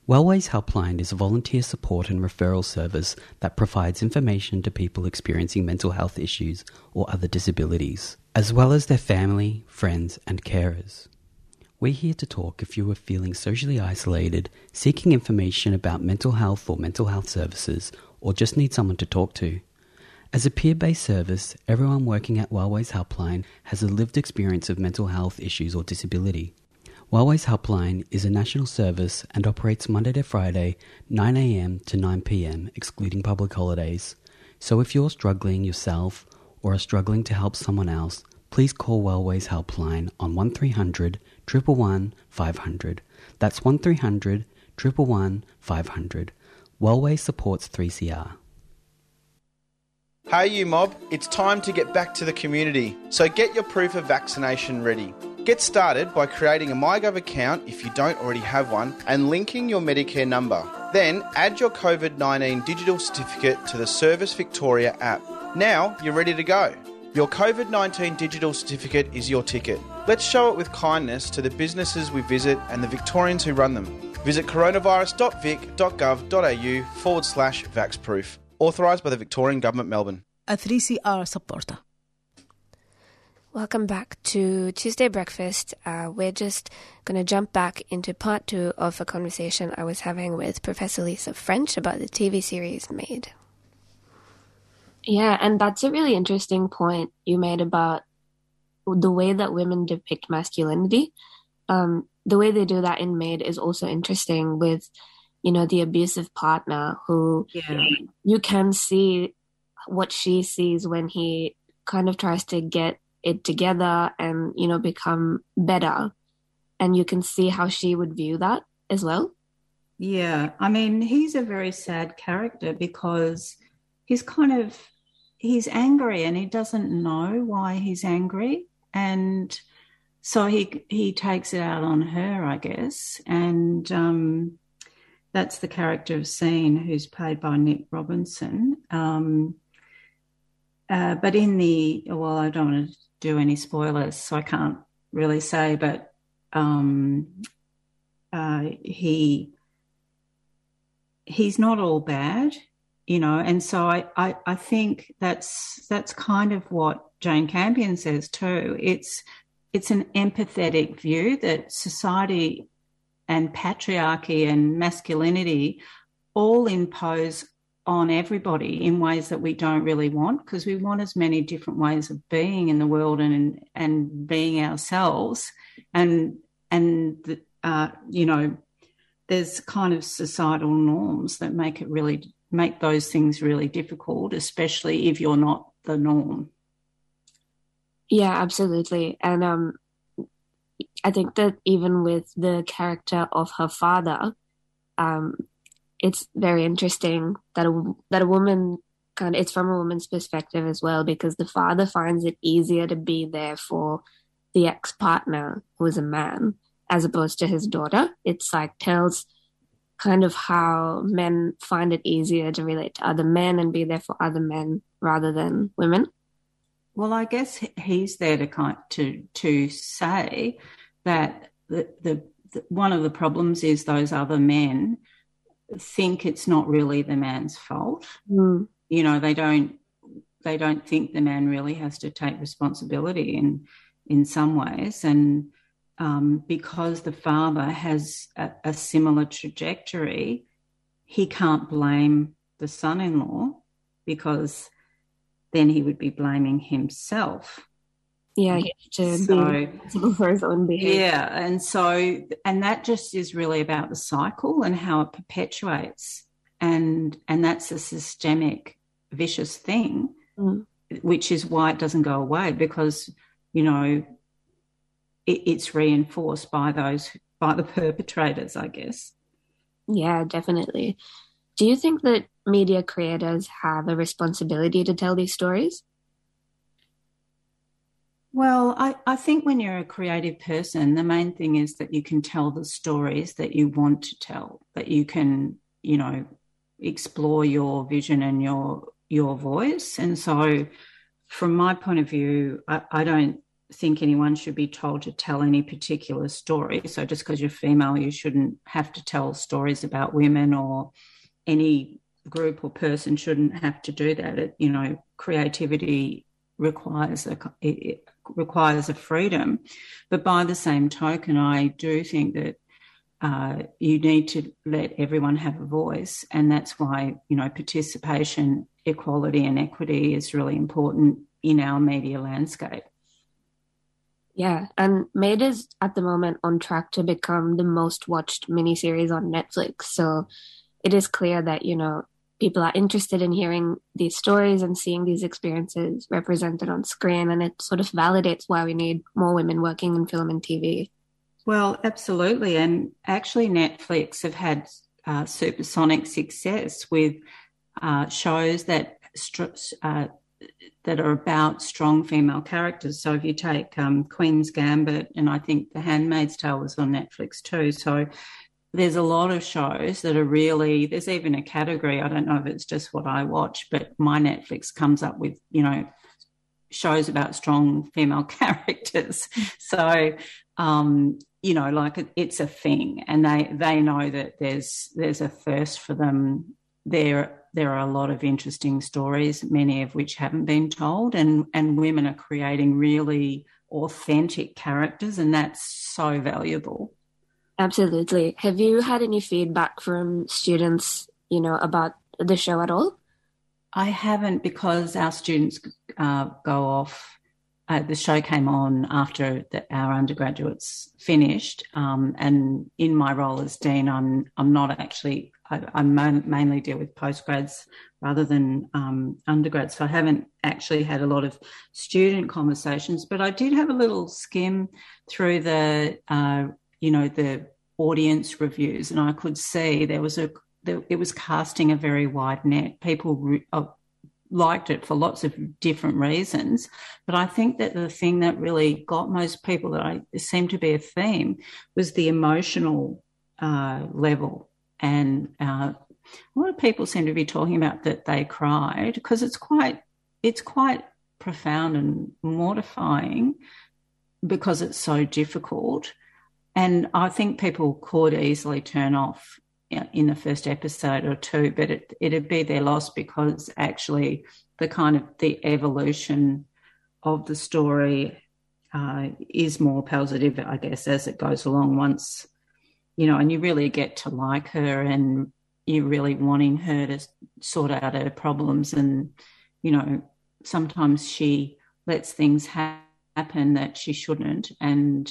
Wellways Helpline is a volunteer support and referral service that provides information to people experiencing mental health issues or other disabilities, as well as their family, friends, and carers. We're here to talk if you are feeling socially isolated, seeking information about mental health or mental health services, or just need someone to talk to. As a peer based service, everyone working at Wellways Helpline has a lived experience of mental health issues or disability. Wellways Helpline is a national service and operates Monday to Friday, 9am to 9pm, excluding public holidays. So if you're struggling yourself or are struggling to help someone else, please call Wellways Helpline on 1300 111 500. That's 1300 111 500. Wellways supports 3CR. Hey, you mob, it's time to get back to the community. So get your proof of vaccination ready. Get started by creating a MyGov account if you don't already have one and linking your Medicare number. Then add your COVID 19 digital certificate to the Service Victoria app. Now you're ready to go. Your COVID 19 digital certificate is your ticket. Let's show it with kindness to the businesses we visit and the Victorians who run them. Visit coronavirus.vic.gov.au forward slash vaxproof. Authorised by the Victorian Government, Melbourne. A 3CR supporter. Welcome back to Tuesday Breakfast. Uh, we're just going to jump back into part two of a conversation I was having with Professor Lisa French about the TV series Maid. Yeah, and that's a really interesting point you made about the way that women depict masculinity. Um, the way they do that in Maid is also interesting with, you know, the abusive partner who Yeah. you can see what she sees when he kind of tries to get it together and, you know, become better. And you can see how she would view that as well. Yeah, I mean, he's a very sad character because he's kind of he's angry and he doesn't know why he's angry, and so he he takes it out on her, I guess, and um, that's the character of Scene, who's played by Nick Robinson. Um, uh, but in the well, I don't want to do any spoilers, so I can't really say, but um, uh, he he's not all bad, you know, and so I, I, I think that's that's kind of what Jane Campion says too. It's it's an empathetic view that society and patriarchy and masculinity all impose on everybody in ways that we don't really want because we want as many different ways of being in the world and and being ourselves and and uh, you know there's kind of societal norms that make it really make those things really difficult especially if you're not the norm Yeah, absolutely. And um, I think that even with the character of her father, um, it's very interesting that a that a woman kind of it's from a woman's perspective as well because the father finds it easier to be there for the ex partner who is a man as opposed to his daughter. It's like tells kind of how men find it easier to relate to other men and be there for other men rather than women. Well, I guess he's there to kind to to say that the, the, the one of the problems is those other men think it's not really the man's fault. Mm. You know, they don't they don't think the man really has to take responsibility in in some ways, and um, because the father has a, a similar trajectory, he can't blame the son-in-law because then he would be blaming himself. Yeah, to So- be responsible for his own behavior. Yeah, and so and that just is really about the cycle and how it perpetuates, and and that's a systemic vicious thing, Mm. which is why it doesn't go away because you know it, it's reinforced by those by the [LAUGHS] perpetrators, I guess. Yeah, definitely. Do you think that media creators have a responsibility to tell these stories? Well, I, I think when you're a creative person, the main thing is that you can tell the stories that you want to tell, that you can, you know, explore your vision and your your voice. And so from my point of view, I, I don't think anyone should be told to tell any particular story. So just because you're female, you shouldn't have to tell stories about women or any group or person shouldn't have to do that. It, you know, creativity requires a requires a freedom, but by the same token, I do think that uh, you need to let everyone have a voice, and that's why you know participation, equality, and equity is really important in our media landscape. Yeah, and Maid is at the moment on track to become the most watched miniseries on Netflix. So it is clear that, you know, people are interested in hearing these stories and seeing these experiences represented on screen. And it sort of validates why we need more women working in film and TV. Well, absolutely. And actually, Netflix have had uh, supersonic success with uh, shows that uh, that are about strong female characters. So if you take um, Queen's Gambit, and I think The Handmaid's Tale was on Netflix too. So there's a lot of shows that are really, there's even a category, I don't know if it's just what I watch, but my Netflix comes up with, you know, shows about strong female [LAUGHS] characters. So, um, you know, like it, it's a thing, and they they know that there's there's a thirst for them there there are a lot of interesting stories, many of which haven't been told, and, and women are creating really authentic characters, and that's so valuable. Absolutely. Have you had any feedback from students, you know, about the show at all? I haven't because our students uh, go off. Uh, the show came on after the, our undergraduates finished, um, and in my role as dean, I'm I'm not actually I, I mainly deal with postgrads rather than um, undergrads. So I haven't actually had a lot of student conversations, but I did have a little skim through the, uh, you know, the audience reviews, and I could see there was a, there, it was casting a very wide net. People re- uh, liked it for lots of different reasons, but I think that the thing that really got most people that I seemed to be a theme was the emotional uh, level and uh, a lot of people seem to be talking about that they cried because it's quite it's quite profound and mortifying because it's so difficult. And I think people could easily turn off in the first episode or two, but it, it'd be their loss because actually the kind of the evolution of the story uh, is more positive, I guess, as it goes along. Once you know, and you really get to like her and you're really wanting her to sort out her problems. And, you know, sometimes she lets things ha- happen that she shouldn't. And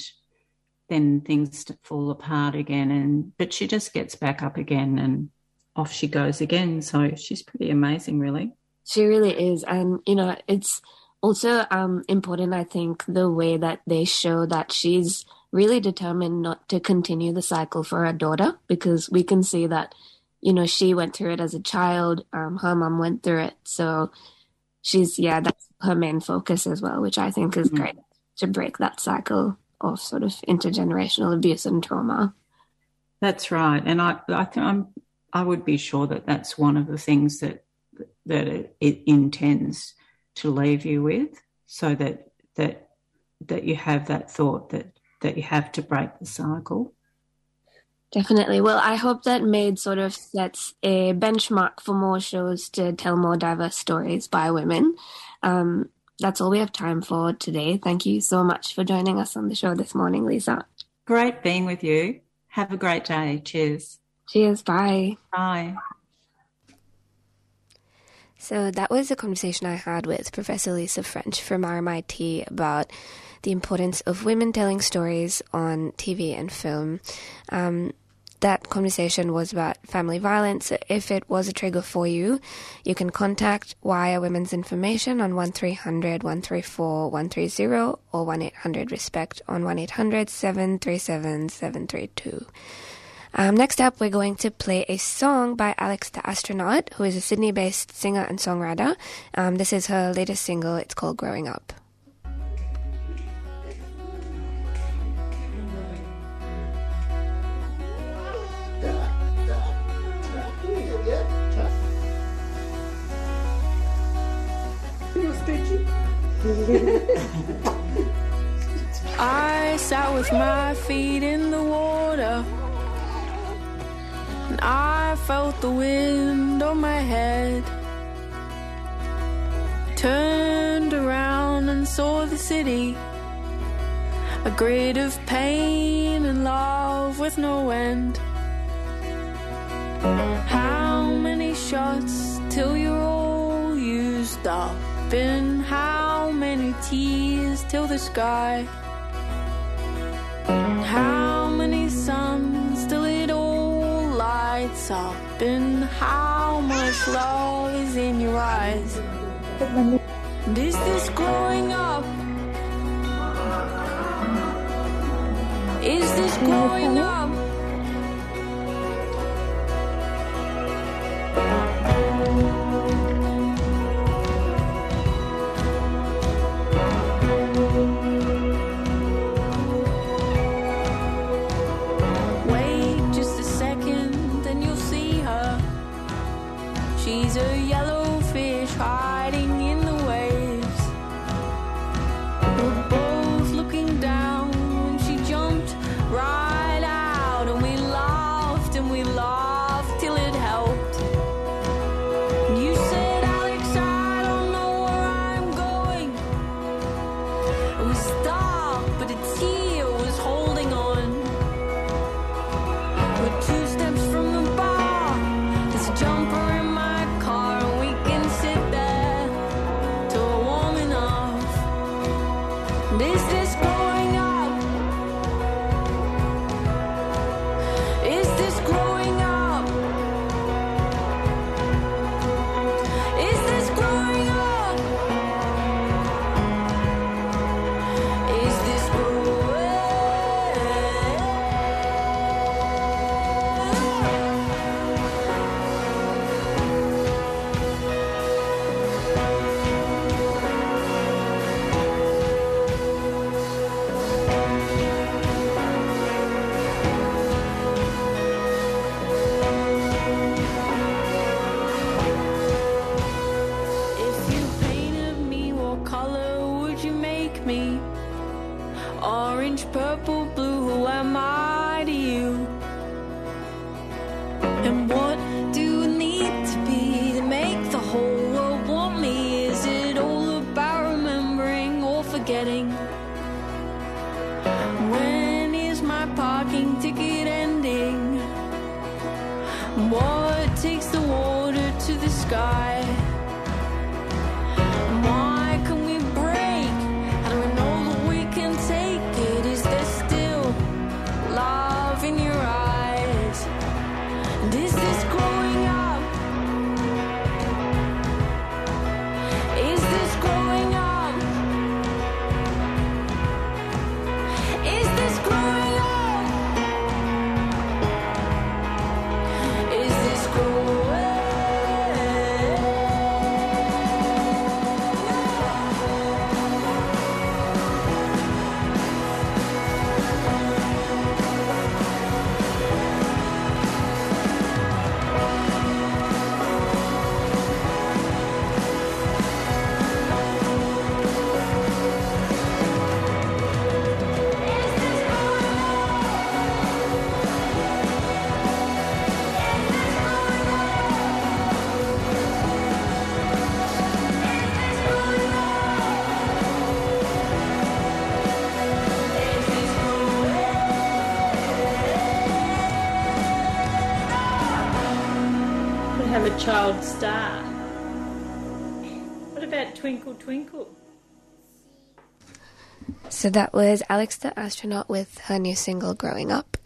then things fall apart again. And, but she just gets back up again and off she goes again. So she's pretty amazing, really. She really is. And, you know, it's also um, important, I think, the way that they show that she's really determined not to continue the cycle for her daughter because we can see that, you know, she went through it as a child, um, her mom went through it. So she's, yeah, that's her main focus as well, which I think is mm-hmm. great to break that cycle of sort of intergenerational abuse and trauma. That's right. And I, I think I'm, I would be sure that that's one of the things that, that it, it intends to leave you with so that, that, that you have that thought that that you have to break the cycle. Definitely. Well, I hope that Maid sort of sets a benchmark for more shows to tell more diverse stories by women. Um, that's all we have time for today. Thank you so much for joining us on the show this morning, Lisa. Great being with you. Have a great day. Cheers. Cheers. Bye. Bye. So that was a conversation I had with Professor Lisa French from RMIT about the importance of women telling stories on TV and film. Um, that conversation was about family violence. If it was a trigger for you, you can contact Wire Women's Information on 1300 134 130 or 1 800 RESPECT on 1 800 737 732. Um, next up, we're going to play a song by Alex the Astronaut, who is a Sydney based singer and songwriter. Um, this is her latest single. It's called Growing Up. [LAUGHS] I sat with my feet in the water. And I felt the wind on my head. Turned around and saw the city. A grid of pain and love with no end. How many shots till you're all used up? And how many tears till the sky? How many suns till it all lights up? And how much love is in your eyes? And is this growing up? Is this growing up? So that was Alex the astronaut with her new single Growing Up.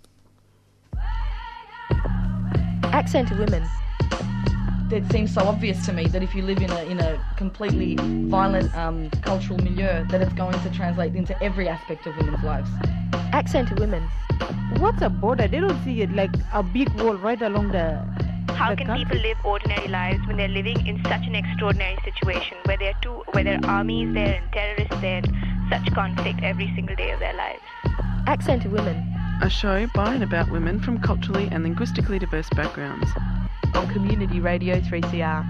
accented women. It seems so obvious to me that if you live in a in a completely violent um, cultural milieu, that it's going to translate into every aspect of women's lives. Accented women. What's a border? They don't see it like a big wall right along the. How can people live ordinary lives when they're living in such an extraordinary situation where there are two, where there are armies there and terrorists there, such conflict every single day of their lives? Accent Accented women. A show by and about women from culturally and linguistically diverse backgrounds. On Community Radio 3CR.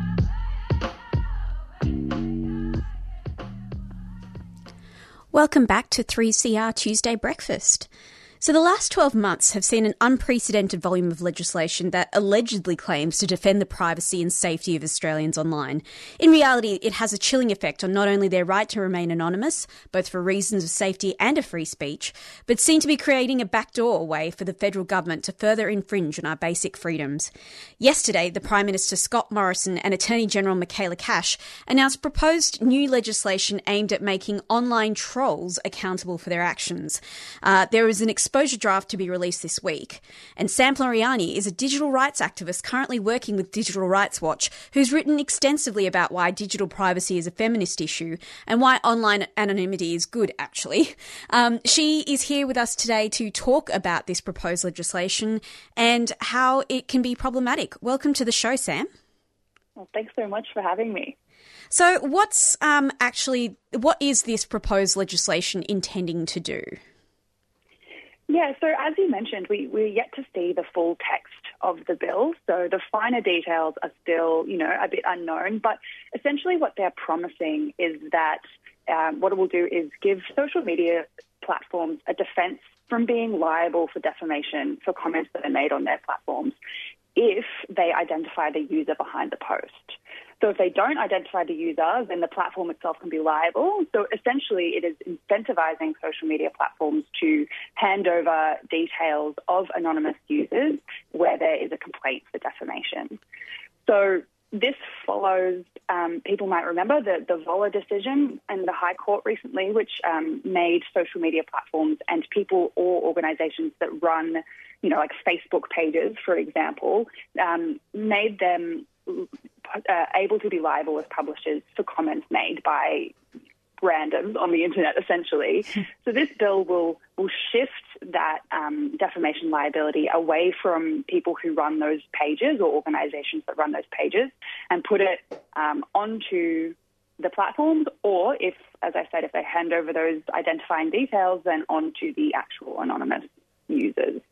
Welcome back to 3CR Tuesday Breakfast. So, the last 12 months have seen an unprecedented volume of legislation that allegedly claims to defend the privacy and safety of Australians online. In reality, it has a chilling effect on not only their right to remain anonymous, both for reasons of safety and of free speech, but seem to be creating a backdoor way for the federal government to further infringe on our basic freedoms. Yesterday, the Prime Minister Scott Morrison and Attorney General Michaela Cash announced proposed new legislation aimed at making online trolls accountable for their actions. Uh, there is an exposure draft to be released this week. And Sam Floreani is a digital rights activist currently working with Digital Rights Watch, who's written extensively about why digital privacy is a feminist issue and why online anonymity is good, actually. Um, she is here with us today to talk about this proposed legislation and how it can be problematic. Welcome to the show, Sam. Well, thanks so much for having me. So, what's um, actually what is this proposed legislation intending to do? Yeah, so as you mentioned, we, we're yet to see the full text of the bill. So the finer details are still, you know, a bit unknown. But essentially, what they're promising is that um, what it will do is give social media platforms a defense from being liable for defamation for comments that are made on their platforms if they identify the user behind the post. So if they don't identify the user, then the platform itself can be liable. So essentially, it is incentivizing social media platforms to hand over details of anonymous users where there is a complaint for defamation. So this follows, um, people might remember the, the Voller decision in the High Court recently, which um, made social media platforms and people or organizations that run, you know, like Facebook pages, for example, um, made them uh, able to be liable as publishers for comments made by randoms on the internet, essentially. [LAUGHS] so this bill will will shift that um, defamation liability away from people who run those pages or organisations that run those pages, and put it um, onto the platforms, or if, as I said, if they hand over those identifying details, then onto the actual anonymous users.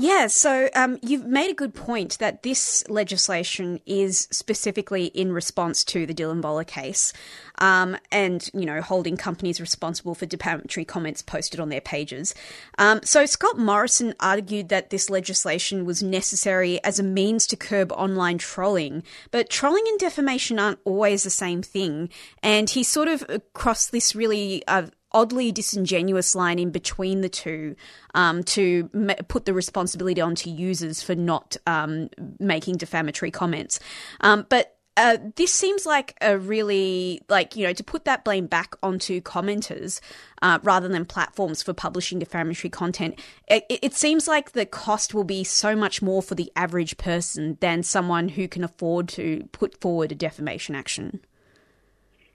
Yeah, so um, you've made a good point that this legislation is specifically in response to the Dylan Voller case, um, and you know holding companies responsible for defamatory comments posted on their pages. Um, so Scott Morrison argued that this legislation was necessary as a means to curb online trolling, but trolling and defamation aren't always the same thing, and he sort of crossed this really. Uh, oddly disingenuous line in between the two um, to put the responsibility onto users for not um, making defamatory comments. Um, but uh, this seems like a really like you know to put that blame back onto commenters uh, rather than platforms for publishing defamatory content. It, it, seems like the cost will be so much more for the average person than someone who can afford to put forward a defamation action.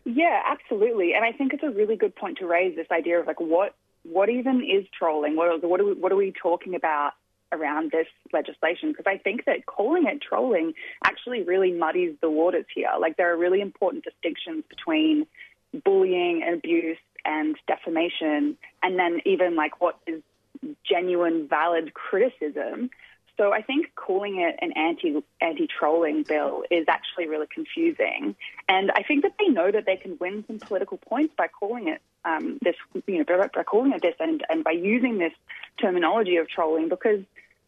Yeah, absolutely. And I think it's a really good point to raise this idea of like what what even is trolling? What, what are we what are we talking about around this legislation? Because I think that calling it trolling actually really muddies the waters here. Like there are really important distinctions between bullying and abuse and defamation, and then even like what is genuine, valid criticism. So I think calling it an anti anti trolling bill is actually really confusing, and I think that they know that they can win some political points by calling it um, this, you know, by, by calling it this, and, and by using this terminology of trolling because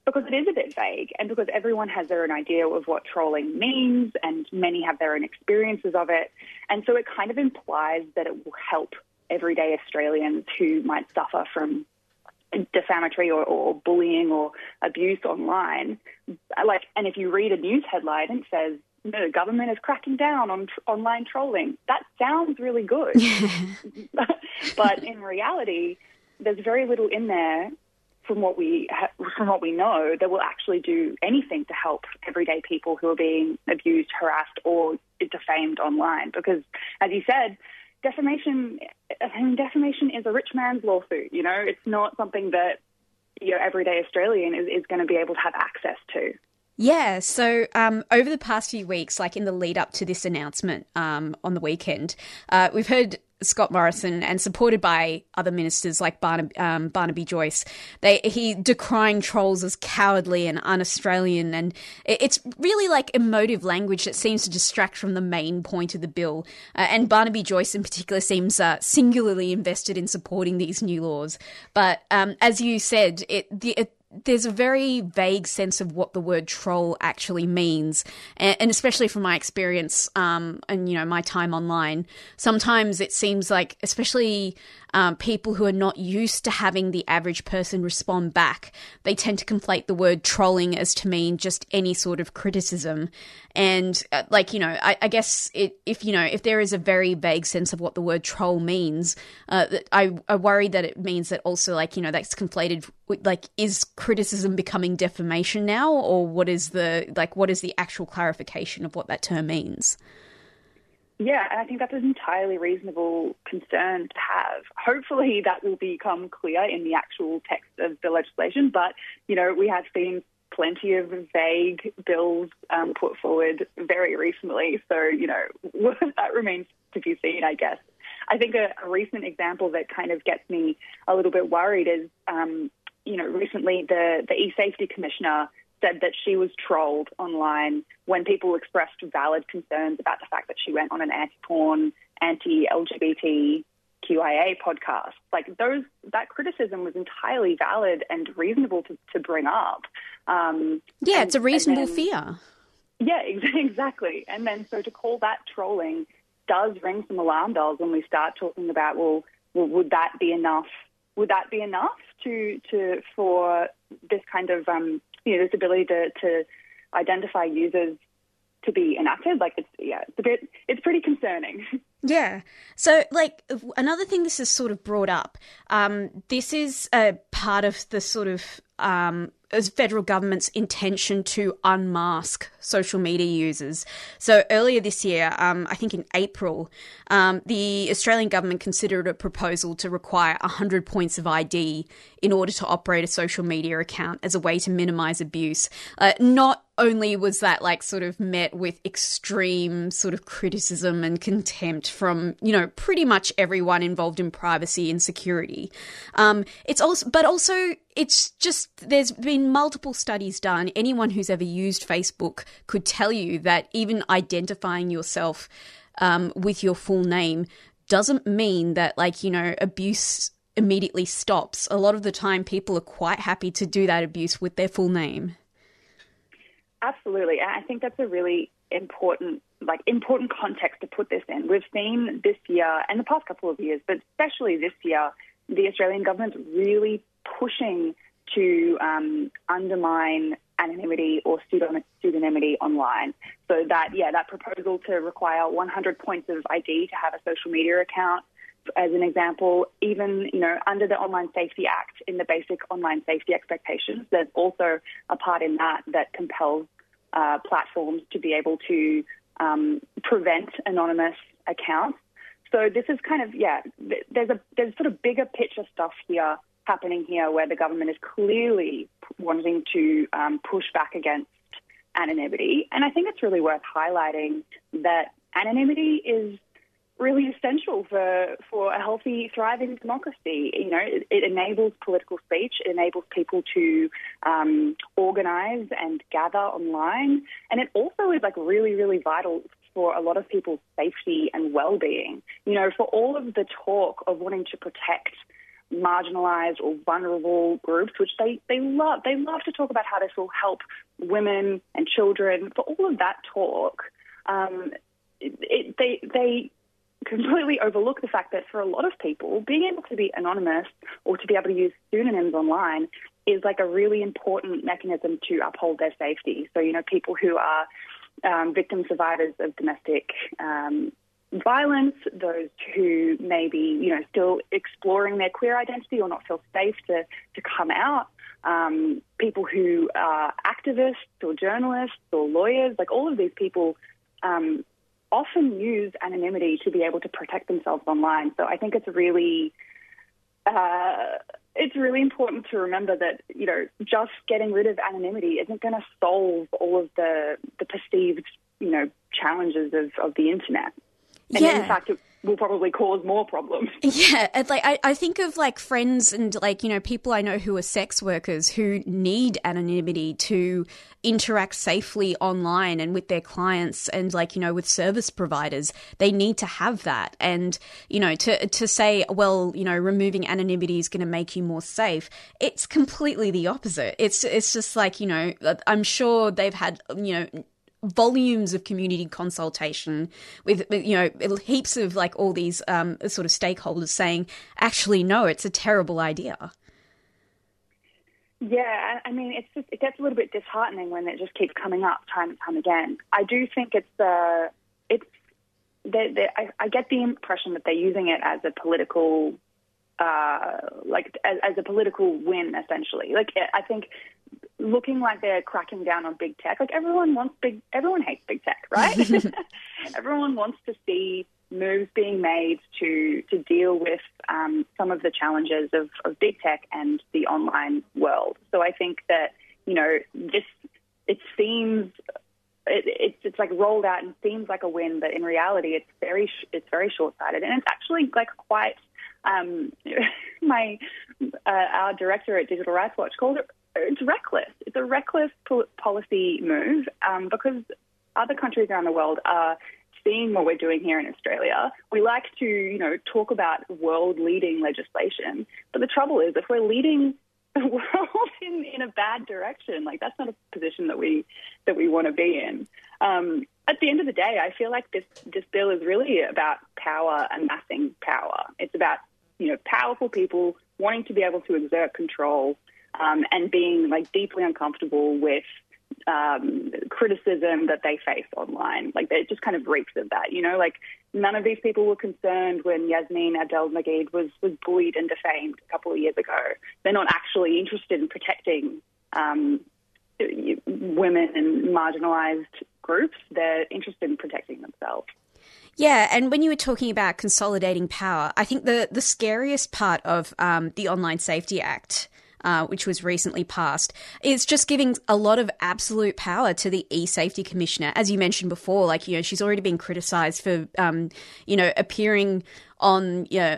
because it is a bit vague, and because everyone has their own idea of what trolling means, and many have their own experiences of it, and so it kind of implies that it will help everyday Australians who might suffer from defamatory or, or, bullying or abuse online. Like, and if you read a news headline and says, "No, the government is cracking down on tr- online trolling," that sounds really good. [LAUGHS] but in reality, there's very little in there from what we ha- from what we know that will actually do anything to help everyday people who are being abused, harassed, or defamed online. Because, as you said, defamation, I mean, defamation is a rich man's lawsuit. You know, it's not something that your everyday Australian is, is going to be able to have access to. Yeah, so um, over the past few weeks, like in the lead up to this announcement um, on the weekend, uh, we've heard Scott Morrison and supported by other ministers like Barnaby, um, Barnaby Joyce. They he decrying trolls as cowardly and un-Australian, and it- it's really like emotive language that seems to distract from the main point of the bill. Uh, and Barnaby Joyce, in particular, seems uh, singularly invested in supporting these new laws. But um, as you said, it the it, there's a very vague sense of what the word troll actually means, and, especially from my experience um, and you know my time online, sometimes it seems like, especially um, people who are not used to having the average person respond back, they tend to conflate the word trolling as to mean just any sort of criticism, and uh, like you know, I, I guess it, if you know if there is a very vague sense of what the word troll means, uh, I, I worry that it means that also like you know that's conflated with, like is criticism becoming defamation now? Or what is the like what is the actual clarification of what that term means Yeah, and I think that's an entirely reasonable concern to have. Hopefully, that will become clear in the actual text of the legislation. But, you know, we have seen plenty of vague bills um, put forward very recently. So, you know, [LAUGHS] that remains to be seen, I guess. I think a, a recent example that kind of gets me a little bit worried is, um, you know, recently the, the e-safety commissioner said that she was trolled online when people expressed valid concerns about the fact that she went on an anti-porn, anti-LGBTQIA podcast. Like those, that criticism was entirely valid and reasonable to, to bring up. Um, yeah and- it's a reasonable then- fear yeah, [LAUGHS] ex- exactly. And then so to call that trolling does ring some alarm bells when we start talking about well, well would that be enough? Would that be enough to to for this kind of um, you know this ability to to identify users to be enacted? Like it's yeah, it's a bit it's pretty concerning. [LAUGHS] Yeah. So, like, another thing this has sort of brought up, um, this is a part of the sort of um, federal government's intention to unmask social media users. So earlier this year, um, I think in April, um, the Australian government considered a proposal to require 100 points of ID in order to operate a social media account as a way to minimise abuse. Uh, not only was that like sort of met with extreme sort of criticism and contempt from you know pretty much everyone involved in privacy and security. Um, it's also but also it's just there's been multiple studies done. Anyone who's ever used facebook could tell you that even identifying yourself um, with your full name doesn't mean that like you know abuse immediately stops. A lot of the time people are quite happy to do that abuse with their full name Absolutely. I think that's a really important like important context to put this in. We've seen this year and the past couple of years, but especially this year, the Australian government's really pushing to um, undermine anonymity or pseudonymity online. So that, yeah, that proposal to require 100 points of ID to have a social media account, as an example, even, you know, under the Online Safety Act, in the basic online safety expectations, there's also a part in that that compels uh, platforms to be able to um, prevent anonymous accounts. So this is kind of yeah. There's a there's sort of bigger picture stuff here happening here where the government is clearly wanting to um, push back against anonymity, and I think it's really worth highlighting that anonymity is really essential for for a healthy, thriving democracy. You know, it, it enables political speech. It enables people to um, organise and gather online, and it also is like really, really vital for a lot of people's safety and well-being. You know, for all of the talk of wanting to protect marginalized or vulnerable groups, which they, they love. They love to talk about how this will help women and children. For all of that talk, um, it, it, they they completely overlook the fact that for a lot of people, being able to be anonymous or to be able to use pseudonyms online is like a really important mechanism to uphold their safety. So, you know, people who are um, victim survivors of domestic um, violence, those who may be, you know, still exploring their queer identity or not feel safe to, to come out, um, people who are activists or journalists or lawyers, like all of these people um, often use anonymity to be able to protect themselves online. So I think it's really uh, it's really important to remember that you know just getting rid of anonymity isn't going to solve all of the the perceived you know challenges of, of the internet. And Yeah. in fact, it, will probably cause more problems. [LAUGHS] Yeah, like I, I think of like friends and like you know people I know who are sex workers who need anonymity to interact safely online and with their clients and like you know with service providers. They need to have that. And you know to to say well you know removing anonymity is going to make you more safe it's completely the opposite. It's it's just like you know I'm sure they've had you know volumes of community consultation with you know heaps of like all these um, sort of stakeholders saying actually no it's a terrible idea Yeah, I mean, it's just it gets a little bit disheartening when it just keeps coming up time and time again. I do think it's uh, it's they, they, I, I get the impression that they're using it as a political, uh, like as, as a political win, essentially. Like I think looking like they're cracking down on big tech. Like everyone wants big, everyone hates big tech, right? [LAUGHS] [LAUGHS] everyone wants to see moves being made to to deal with um, some of the challenges of, of big tech and the online world. So I think that you know this it seems it, it's it's like rolled out and seems like a win, but in reality, it's very sh- it's very short sighted, and it's actually like quite. Um, [LAUGHS] my uh, our director at Digital Rights Watch called it it's reckless. It's a reckless pol- policy move um, because other countries around the world are seeing what we're doing here in Australia. We like to, you know, talk about world-leading legislation, but the trouble is, if we're leading [LAUGHS] the world in, in a bad direction, like that's not a position that we that we want to be in. Um, at the end of the day, I feel like this this bill is really about power, amassing power. It's about you know powerful people wanting to be able to exert control um, and being like deeply uncomfortable with um, criticism that they face online. Like it just kind of reeks of that, you know. Like none of these people were concerned when Yassmin Abdel-Magied was was bullied and defamed a couple of years ago. They're not actually interested in protecting um, women and marginalised groups. They're interested in protecting themselves. Yeah, and when you were talking about consolidating power, I think the the scariest part of um, the Online Safety Act. Uh, which was recently passed, is just giving a lot of absolute power to the e-safety commissioner. As you mentioned before, like you know, she's already been criticised for um, you know appearing on you know,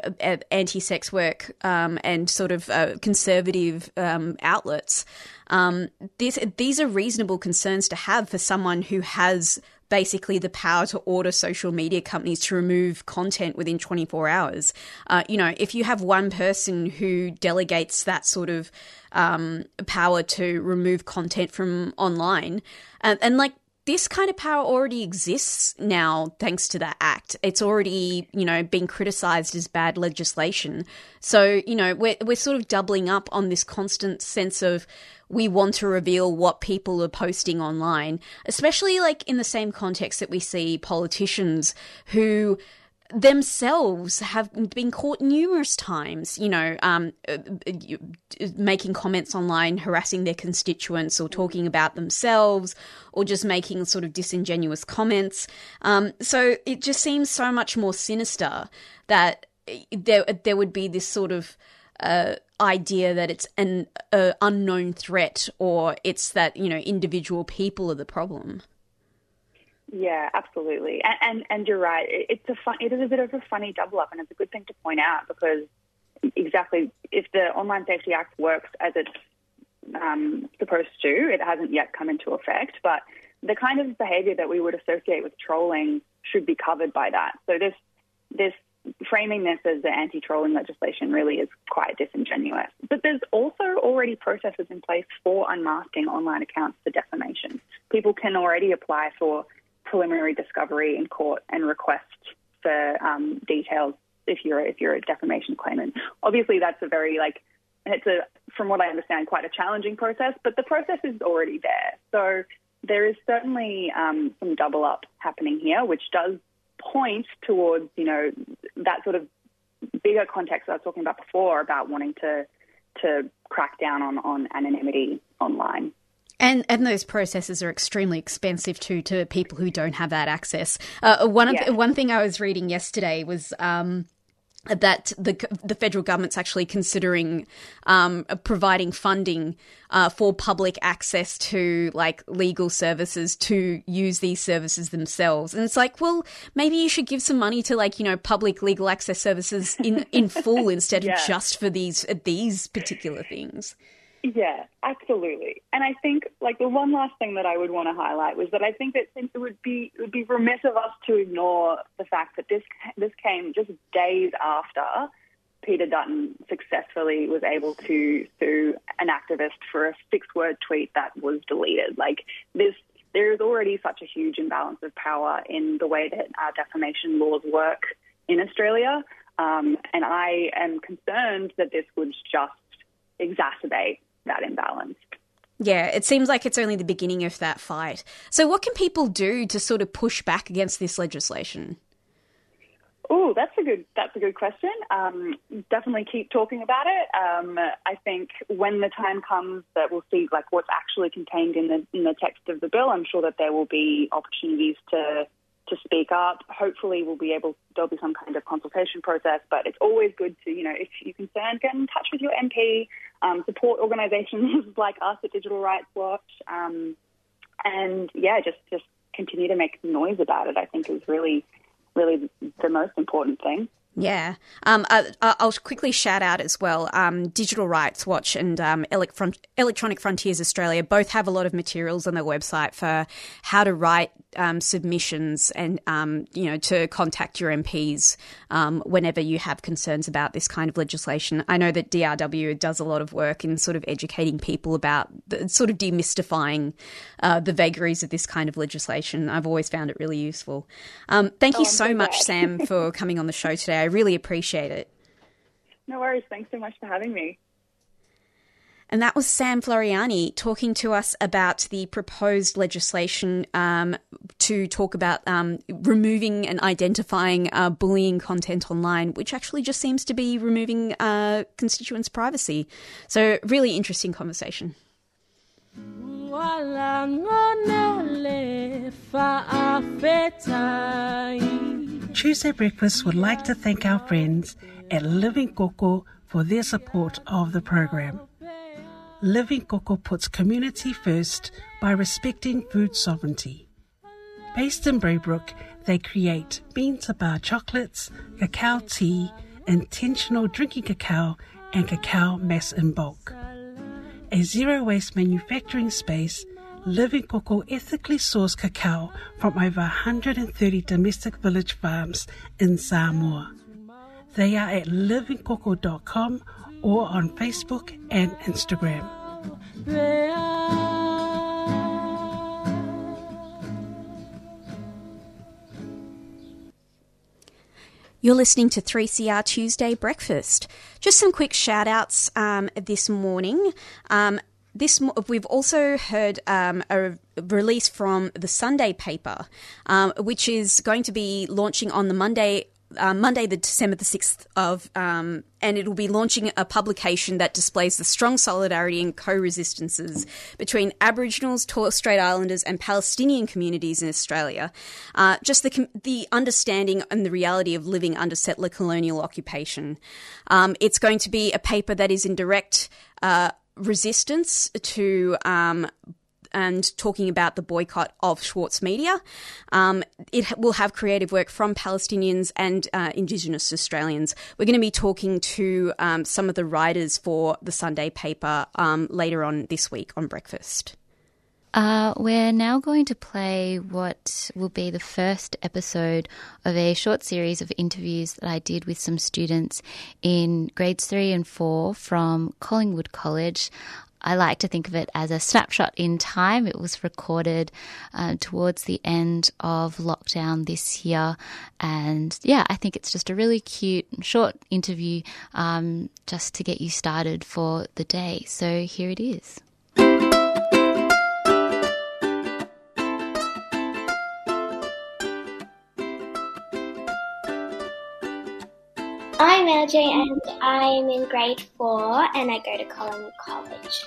anti-sex work um, and sort of uh, conservative um, outlets. Um, these these are reasonable concerns to have for someone who has basically the power to order social media companies to remove content within 24 hours. Uh, you know, if you have one person who delegates that sort of um, power to remove content from online, and, and like this kind of power already exists now thanks to that act. It's already, you know, being criticized as bad legislation. So, you know, we're, we're sort of doubling up on this constant sense of we want to reveal what people are posting online, especially like in the same context that we see politicians who themselves have been caught numerous times, you know, um, making comments online, harassing their constituents, or talking about themselves, or just making sort of disingenuous comments. Um, so it just seems so much more sinister that there there would be this sort of uh, idea that it's an uh, unknown threat, or it's that you know individual people are the problem. Yeah, absolutely, and, and and you're right. It's a fun. It is a bit of a funny double up, and it's a good thing to point out because exactly if the Online Safety Act works as it's um, supposed to, it hasn't yet come into effect. But the kind of behaviour that we would associate with trolling should be covered by that. So this this framing this as the anti-trolling legislation really is quite disingenuous. But there's also already processes in place for unmasking online accounts for defamation. People can already apply for preliminary discovery in court and request for um, details if you're if you're a defamation claimant. Obviously, that's a very like it's a from what I understand quite a challenging process, but the process is already there. So there is certainly um, some double up happening here, which does point towards you know that sort of bigger context I was talking about before about wanting to to crack down on on anonymity online. And and those processes are extremely expensive too to people who don't have that access. Uh, one of Yeah. one thing I was reading yesterday was. Um, that the the federal government's actually considering um, providing funding uh, for public access to like legal services to use these services themselves, and it's like, well, maybe you should give some money to like you know public legal access services in in full [LAUGHS] instead Yeah. of just for these these particular things. Yeah, absolutely. And I think like the one last thing that I would want to highlight was that I think that it would be it would be remiss of us to ignore the fact that this this came just days after Peter Dutton successfully was able to sue an activist for a six-word tweet that was deleted. Like this there is already such a huge imbalance of power in the way that our defamation laws work in Australia. Um, and I am concerned that this would just exacerbate that imbalance. Yeah, it seems like it's only the beginning of that fight. So, what can people do to sort of push back against this legislation? Oh, that's a good that's a good question. Um, definitely keep talking about it. Um, I think when the time comes that we'll see like what's actually contained in the in the text of the bill, I'm sure that there will be opportunities to to speak up. Hopefully, we'll be able there'll be some kind of consultation process. But it's always good to you know if you're concerned, get in touch with your MP, um, support organisations [LAUGHS] like us at Digital Rights Watch, um, and yeah, just just continue to make noise about it. I think is really really the most important thing. Yeah. Um, I, I'll quickly shout out as well um, Digital Rights Watch and um, Elec- Electronic Frontiers Australia both have a lot of materials on their website for how to write um, submissions and, um, you know, to contact your MPs um, whenever you have concerns about this kind of legislation. I know that DRW does a lot of work in sort of educating people about the, sort of demystifying uh, the vagaries of this kind of legislation. I've always found it really useful. Um, thank Oh, you so much. Sam, for [LAUGHS] coming on the show today. I really appreciate it. No worries. Thanks so much for having me. And that was Sam Floreani talking to us about the proposed legislation um, to talk about um, removing and identifying uh, bullying content online, which actually just seems to be removing uh, constituents' privacy. So, really interesting conversation. Tuesday Breakfast would like to thank our friends at Living Coco for their support of the program. Living Coco puts community first by respecting food sovereignty. Based in Braybrook, they create bean to bar chocolates, cacao tea, intentional drinking cacao, and cacao mass in bulk. A zero waste manufacturing space, Living Coco ethically sourced cacao from over 130 domestic village farms in Samoa. They are at livingcoco.com or on Facebook and Instagram. You're listening to 3CR Tuesday Breakfast. Just some quick shout outs um, this morning. Um, this we've also heard um, a release from the Sunday paper, um, which is going to be launching on the Monday. Uh, Monday, the December the sixth of, um, and it will be launching a publication that displays the strong solidarity and co-resistances between Aboriginals, Torres Strait Islanders, and Palestinian communities in Australia. Uh, just the the understanding and the reality of living under settler colonial occupation. Um, it's going to be a paper that is in direct. Uh, resistance to um, and talking about the boycott of Schwartz Media. Um, it will have creative work from Palestinians and uh, Indigenous Australians. We're going to be talking to um, some of the writers for the Sunday paper um, later on this week on Breakfast. Uh, we're now going to play what will be the first episode of a short series of interviews that I did with some students in grades three and four from Collingwood College. I like to think of it as a snapshot in time. It was recorded uh, towards the end of lockdown this year. And yeah, I think it's just a really cute, short interview um, just to get you started for the day. So here it is. I'm LJ and I'm in grade four and I go to Collingwood College.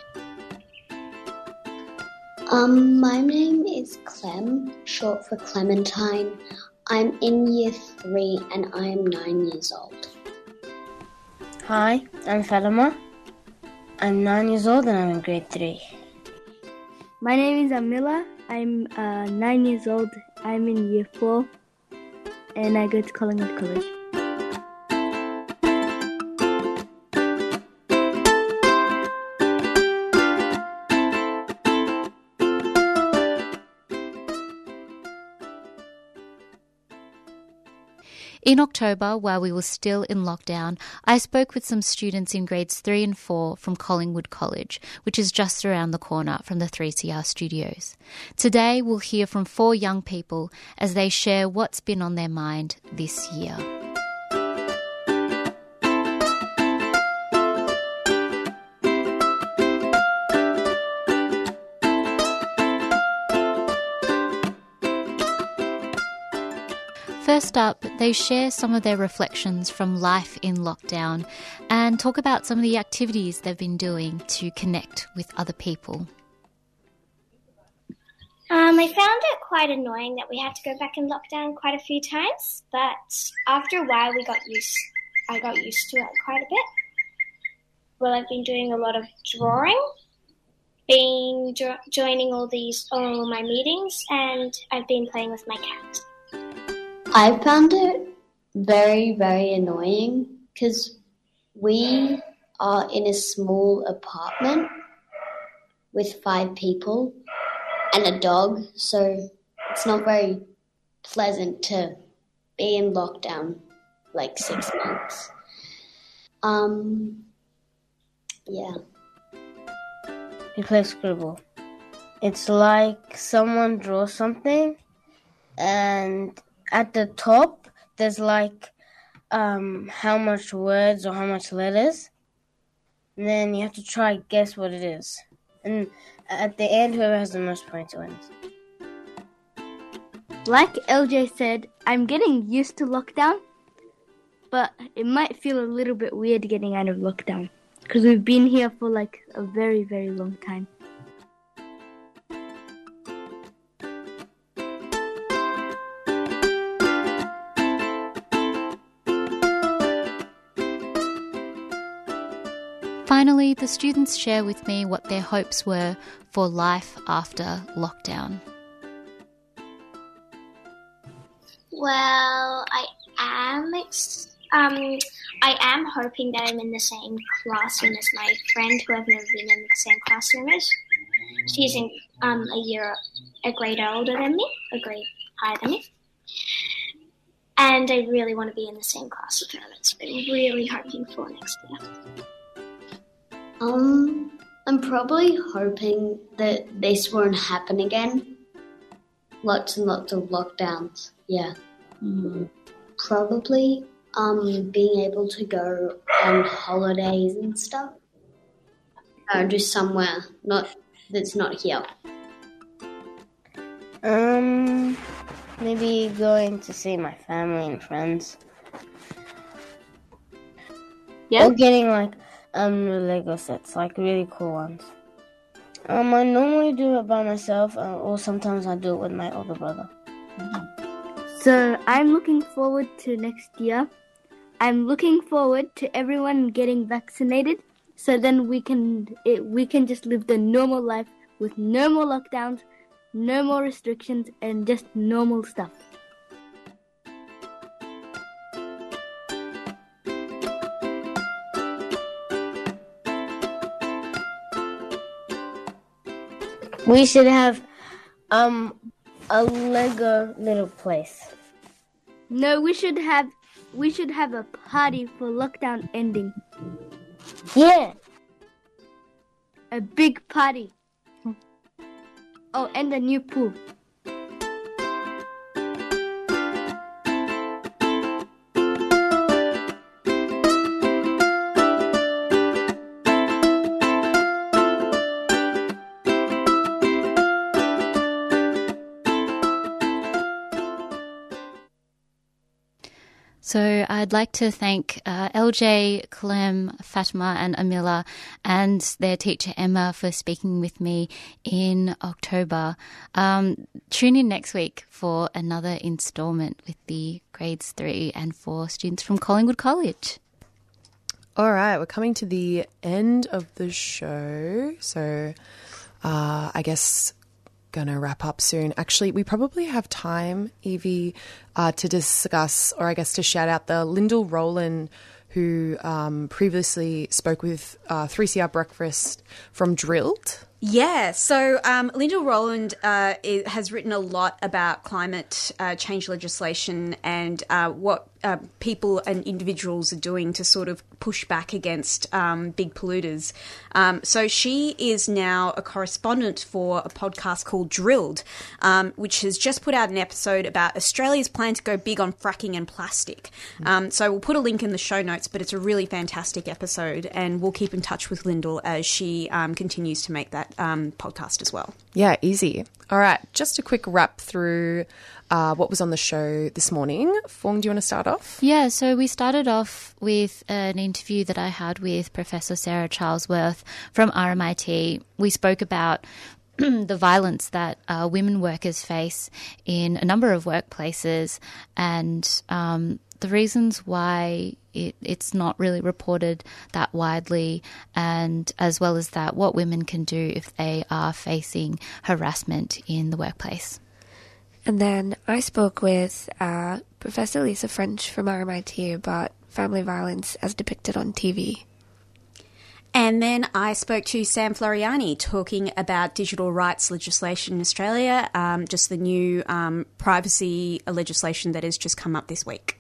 Um, my name is Clem, short for Clementine. I'm in year three and I am nine years old. Hi, I'm Fatima. I'm nine years old and I'm in grade three. My name is Amila. I'm uh, nine years old. I'm in year four, and I go to Collingwood College. In October, while we were still in lockdown, I spoke with some students in grades 3 and 4 from Collingwood College, which is just around the corner from the 3CR studios. Today, we'll hear from four young people as they share what's been on their mind this year. First up, they share some of their reflections from life in lockdown and talk about some of the activities they've been doing to connect with other people. Um, I found it quite annoying that we had to go back in lockdown quite a few times, but after a while we got used. I got used to it quite a bit. Well, I've been doing a lot of drawing, been jo- joining all these all my meetings, and I've been playing with my cat. I found it very, very annoying because we are in a small apartment with five people and a dog, so it's not very pleasant to be in lockdown like six months. Um, yeah. Play Scribble. It's like someone draws something, and at the top there's like um, how much words or how much letters. And then you have to try guess what it is. And at the end, whoever has the most points wins. Like LJ said, I'm getting used to lockdown, but it might feel a little bit weird getting out of lockdown because we've been here for like a very, very long time. Finally, the students share with me what their hopes were for life after lockdown. Well, I am um, I am hoping that I'm in the same classroom as my friend who I've never been in the same classroom as. She's in um, a year, a grade older than me, a grade higher than me. And I really want to be in the same class with her. That's what I'm really hoping for next year. Um, I'm probably hoping that this won't happen again. Lots and lots of lockdowns. Yeah. Probably um being able to go on holidays and stuff. Uh, just somewhere not that's not here. Um, maybe going to see my family and friends. Yeah. Or getting like um Lego sets, like really cool ones. Um, I normally do it by myself, uh, or sometimes I do it with my older brother. So I'm looking forward to next year. I'm looking forward to everyone getting vaccinated, so then we can it, we can just live the normal life with no more lockdowns, no more restrictions, and just normal stuff. We should have um a Lego little place. No, we should have we should have a party for lockdown ending. Yeah. A big party. Oh, and a new pool. So I'd like to thank uh, LJ, Clem, Fatima, and Amila, and their teacher Emma for speaking with me in October. Um, tune in next week for another instalment with the grades three and four students from Collingwood College. All right, we're coming to the end of the show. So uh, I guess gonna wrap up soon. Actually, we probably have time, Evie, uh, to discuss, or I guess to shout out the Lyndall Rowland, who um, previously spoke with uh, 3CR Breakfast from Drilled. Yeah, so um, Linda Rowland uh, i- has written a lot about climate uh, change legislation and uh, what uh, people and individuals are doing to sort of push back against um, big polluters. Um, so she is now a correspondent for a podcast called Drilled, um, which has just put out an episode about Australia's plan to go big on fracking and plastic. Um, so we'll put a link in the show notes, but it's a really fantastic episode, and we'll keep in touch with Lyndall as she um, continues to make that um, podcast as well. Yeah, easy. All right, just a quick wrap through uh, what was on the show this morning. Fong, do you want to start off? Yeah, so we started off with an interview that I had with Professor Sarah Charlesworth from RMIT. We spoke about [CLEARS THROAT] the violence that uh, women workers face in a number of workplaces and um, the reasons why it, it's not really reported that widely, and as well as that, what women can do if they are facing harassment in the workplace. And then I spoke with uh, Professor Lisa French from RMIT about family violence as depicted on TV. And then I spoke to Sam Floreani talking about digital rights legislation in Australia, um, just the new um, privacy legislation that has just come up this week.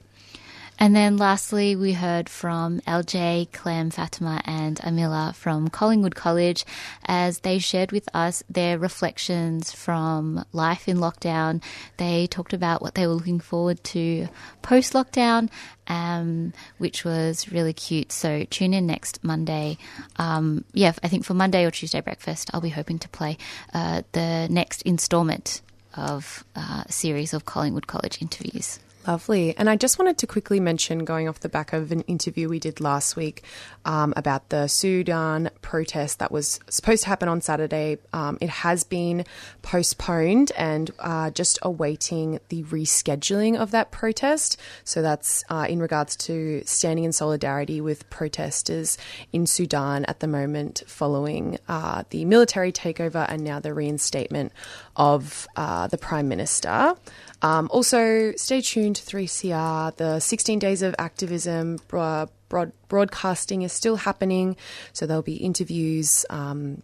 And then lastly, we heard from LJ, Clem, Fatima, and Amila from Collingwood College as they shared with us their reflections from life in lockdown. They talked about what they were looking forward to post lockdown, um, which was really cute. So tune in next Monday. Um, yeah, I think for Monday or Tuesday breakfast, I'll be hoping to play uh, the next installment of uh, a series of Collingwood College interviews. Lovely. And I just wanted to quickly mention, going off the back of an interview we did last week um, about the Sudan protest that was supposed to happen on Saturday. Um, it has been postponed and uh, just awaiting the rescheduling of that protest. So that's uh, in regards to standing in solidarity with protesters in Sudan at the moment following uh, the military takeover and now the reinstatement of uh, the Prime Minister. Um, also, stay tuned to 3CR. The 16 days of activism broad, broad, broadcasting is still happening, so there'll be interviews. Um,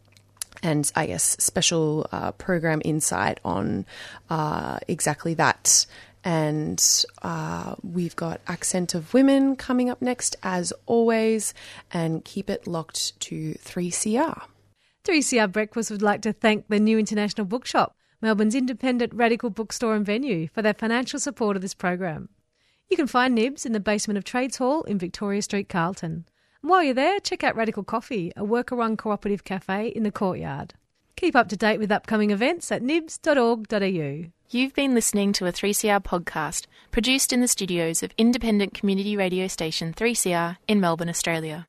and I guess special uh, program insight on uh, exactly that. And uh, we've got Accented Women coming up next, as always. And keep it locked to 3CR. 3CR Breakfast would like to thank the New International Bookshop, Melbourne's independent radical bookstore and venue, for their financial support of this program. You can find Nibs in the basement of Trades Hall in Victoria Street, Carlton. And while you're there, check out Radical Coffee, a worker run cooperative cafe in the courtyard. Keep up to date with upcoming events at nibs.org.au. You've been listening to a 3CR podcast produced in the studios of independent community radio station 3CR in Melbourne, Australia.